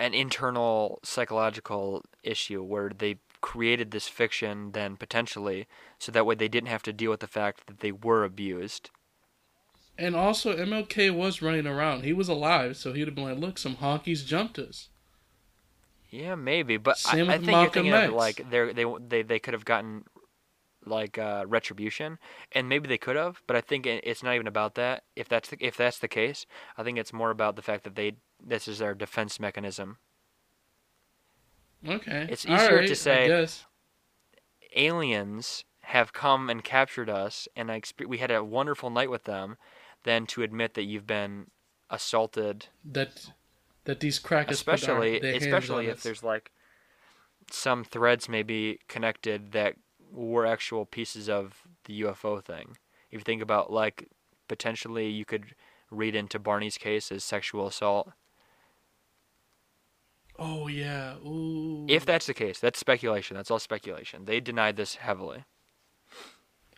an internal psychological issue where they created this fiction then potentially so that way they didn't have to deal with the fact that they were abused. And also, MLK was running around. He was alive, so he'd have been like, look, some honkies jumped us. Yeah, maybe, but I, Same I with think you're thinking of like they they they they could have gotten like uh, retribution, and maybe they could have, but I think it's not even about that. If that's the, if that's the case, I think it's more about the fact that they this is their defense mechanism. Okay. It's easier to right, I say- aliens have come and captured us, and I we had a wonderful night with them, than to admit that you've been assaulted. that that these crackers Especially, hands especially if us. there's like some threads maybe connected that were actual pieces of the UFO thing. If you think about like potentially you could read into Barney's case as sexual assault. Oh yeah. Ooh. If that's the case, that's speculation. That's all speculation. They denied this heavily.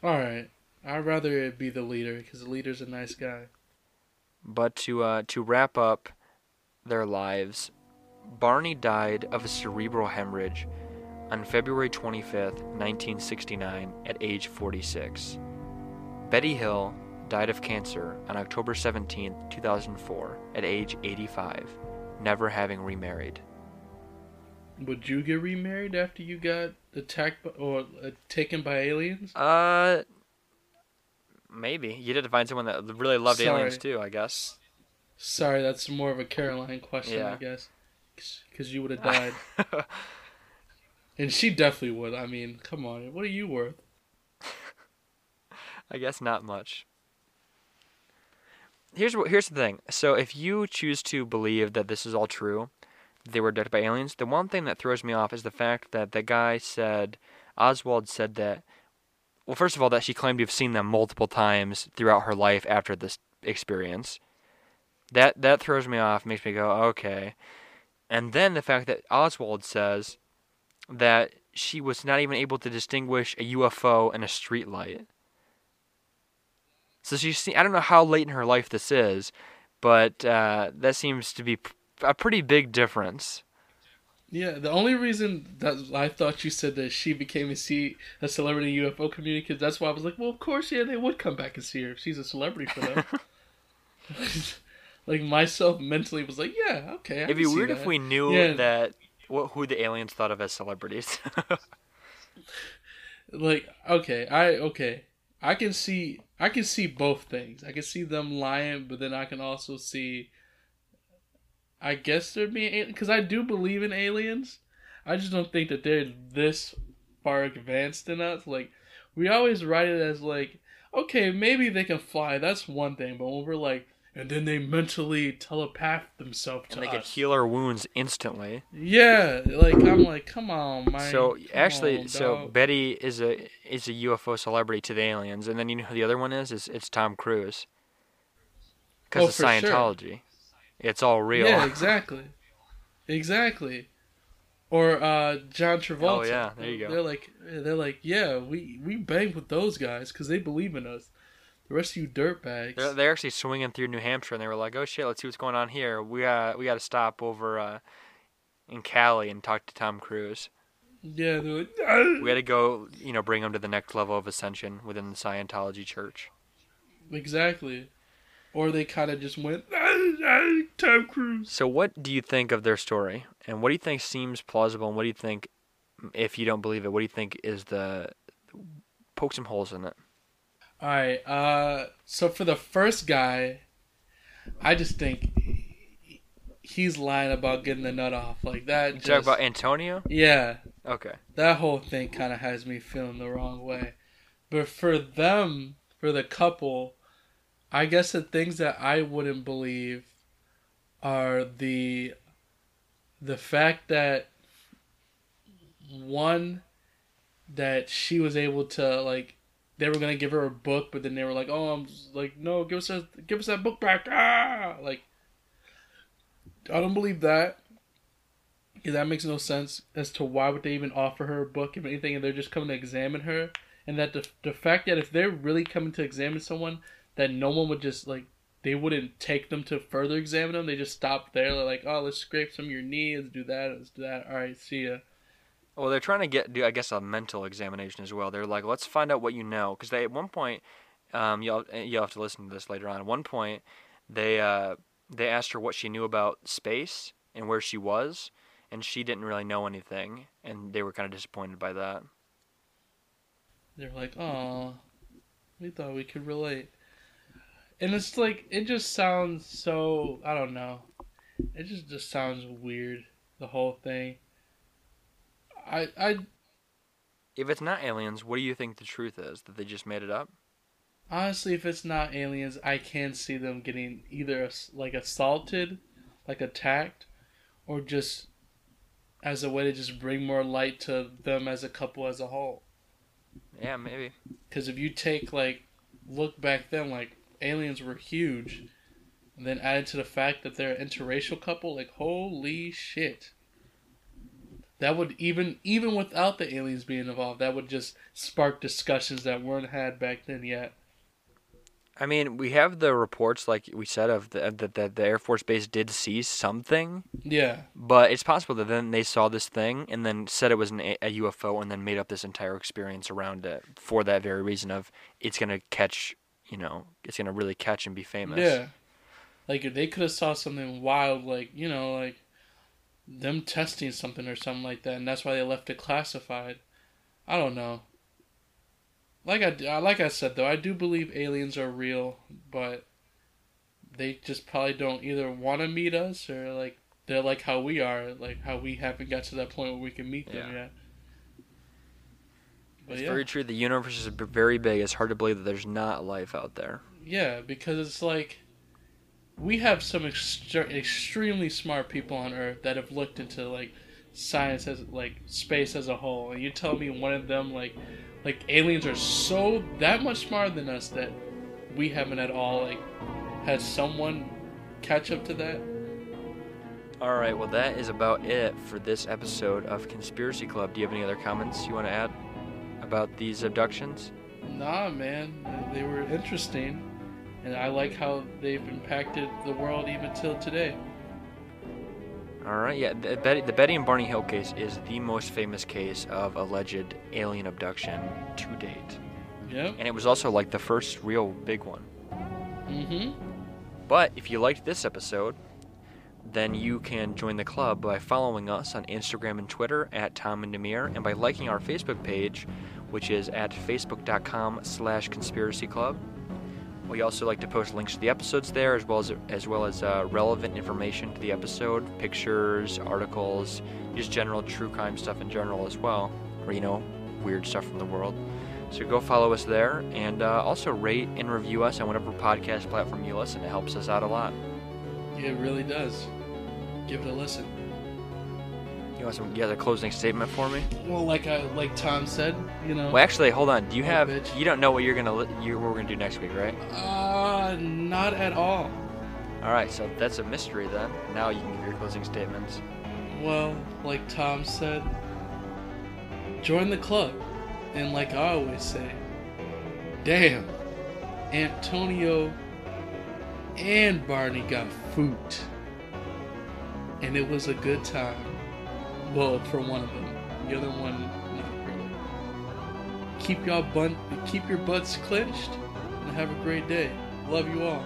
All right. I'd rather it be the leader because the leader's a nice guy. But to uh, to wrap up their lives, Barney died of a cerebral hemorrhage on February 25th, 1969, at age 46. Betty Hill died of cancer on October 17th, 2004, at age 85, never having remarried. Would you get remarried after you got attacked by, or uh, taken by aliens? Uh, maybe have to find someone that really loved aliens too. I guess. Sorry, that's more of a Caroline question, I guess. Because you would have died. and she definitely would. I mean, come on. What are you worth? I guess not much. Here's what here's the thing. So if you choose to believe that this is all true, they were abducted by aliens, the one thing that throws me off is the fact that the guy said Oswald said that well first of all that she claimed to have seen them multiple times throughout her life after this experience. That that throws me off, makes me go, okay. And then the fact that Oswald says that she was not even able to distinguish a UFO and a streetlight. So she's seen, I don't know how late in her life this is, but uh, that seems to be a pretty big difference. Yeah, the only reason that I thought you said that she became a, C, a celebrity UFO community, because that's why I was like, well, of course, yeah, they would come back and see her if she's a celebrity for them. like, myself mentally was like, yeah, okay. I It'd be weird if we knew Yeah. that wh- who the aliens thought of as celebrities. like okay i okay i can see i can see both things i can see them lying but then i can also see i guess there'd be because i do believe in aliens i just don't think that they're this far advanced enough like we always write it as like okay maybe they can fly that's one thing but when we're like and then they mentally telepath themselves to and they could us. heal our wounds instantly. Yeah, like I'm like, come on, man. So come actually, on, so. Betty is a is a UFO celebrity to the aliens, and then you know who the other one is? Is it's Tom Cruise. Because Oh, of for sure. It's all real. Yeah, exactly, exactly. Or uh, John Travolta. Oh, yeah, there you go. They're like, they're like, yeah, we we bang with those guys because they believe in us. The rest of you dirtbags. They're, they're actually swinging through New Hampshire, and they were like, "Oh shit, let's see what's going on here. We got we got to stop over uh, in Cali and talk to Tom Cruise. yeah, they're like, "Ah." We got to go, you know, bring him to the next level of ascension within the Scientology church." exactly. Or they kind of just went, "Ah, ah, Tom Cruise. So, what do you think of their story, and what do you think seems plausible, and what do you think, if you don't believe it, what do you think is the poke some holes in it? All right. Uh, so for the first guy, I just think he's lying about getting the nut off like that. You Just, talk about Antonio. yeah, Okay. that whole thing kind of has me feeling the wrong way. But for them, for the couple, I guess the things that I wouldn't believe are the the fact that one that she was able to like they were gonna give her a book, but then they were like, "Oh, I'm like, no, give us a, give us that book back!" Ah, like, I don't believe that. Yeah, that makes no sense as to why would they even offer her a book if anything, and they're just coming to examine her, and that the the fact that if they're really coming to examine someone, that no one would just like they wouldn't take them to further examine them. They just stop there. They're like, "Oh, let's scrape some of your knee. Let's do that. Let's do that. All right, see ya." Well, they're trying to get, do I guess, a mental examination as well. They're like, let's find out what you know, because they at one point, um, you'll you'll have to listen to this later on. At one point, they uh, they asked her what she knew about space and where she was, and she didn't really know anything, and they were kind of disappointed by that. They're like, "Oh, we thought we could relate," and it's like it just sounds so. I don't know. It just just sounds weird. The whole thing. I I If it's not aliens, what do you think the truth is? That they just made it up? honestly, if it's not aliens, I can see them getting either like assaulted, like attacked, or just as a way to just bring more light to them as a couple as a whole. Yeah, maybe. Because if you take like look back then, like aliens were huge, and then added to the fact that they're an interracial couple, like holy shit. That would even even without the aliens being involved, that would just spark discussions that weren't had back then yet. I mean, we have the reports, like we said, of the, that the, the Air Force Base did see something, Yeah, but it's possible that then they saw this thing and then said it was an, a a UFO and then made up this entire experience around it for that very reason of it's gonna catch, you know, it's gonna really catch and be famous. yeah. Like they could have saw something wild, like you know, like them testing something or something like that, and that's why they left it classified. I don't know. Like I uh, like I said though, I do believe aliens are real, but they just probably don't either want to meet us or like they're like how we are, like how we haven't got to that point where we can meet them Yeah. yet. But It's yeah. very true. The universe is very big. It's hard to believe that there's not life out there. Yeah, because it's like we have some extre- extremely smart people on Earth that have looked into like science as like space as a whole, and you tell me one of them like like aliens are so that much smarter than us that we haven't at all like had someone catch up to that. All right, well, that is about it for this episode of Conspiracy Club. Do you have any other comments you want to add about these abductions? Nah, man, they were interesting, and I like how they've impacted the world even till today. All right, yeah, the Betty, the Betty and Barney Hill case is the most famous case of alleged alien abduction to date. Yep. And it was also like the first real big one. Mm-hmm. But if you liked this episode, then you can join the club by following us on Instagram and Twitter at Tom and Demir, and by liking our Facebook page, which is at facebook.com slash conspiracy club. We also like to post links to the episodes there, as well as as well as uh, relevant information to the episode, pictures, articles, just general true crime stuff in general as well, or you know, weird stuff from the world. So go follow us there, and uh, also rate and review us on whatever podcast platform you listen. It helps us out a lot. It really does. Give it a listen. You want some? You have a closing statement for me? Well, like I like Tom said, you know. Well, actually, hold on. Do you have? bitch. You don't know what you're gonna li- you what we're gonna do next week, right? Uh, not at all. All right. So that's a mystery then. Now you can give your closing statements. Well, like Tom said, join the club. And like I always say, damn, Antonio and Barney got food. And it was a good time. Well, for one of them. The other one, not really. Keep y'all bun- keep your butts clenched and have a great day. Love you all.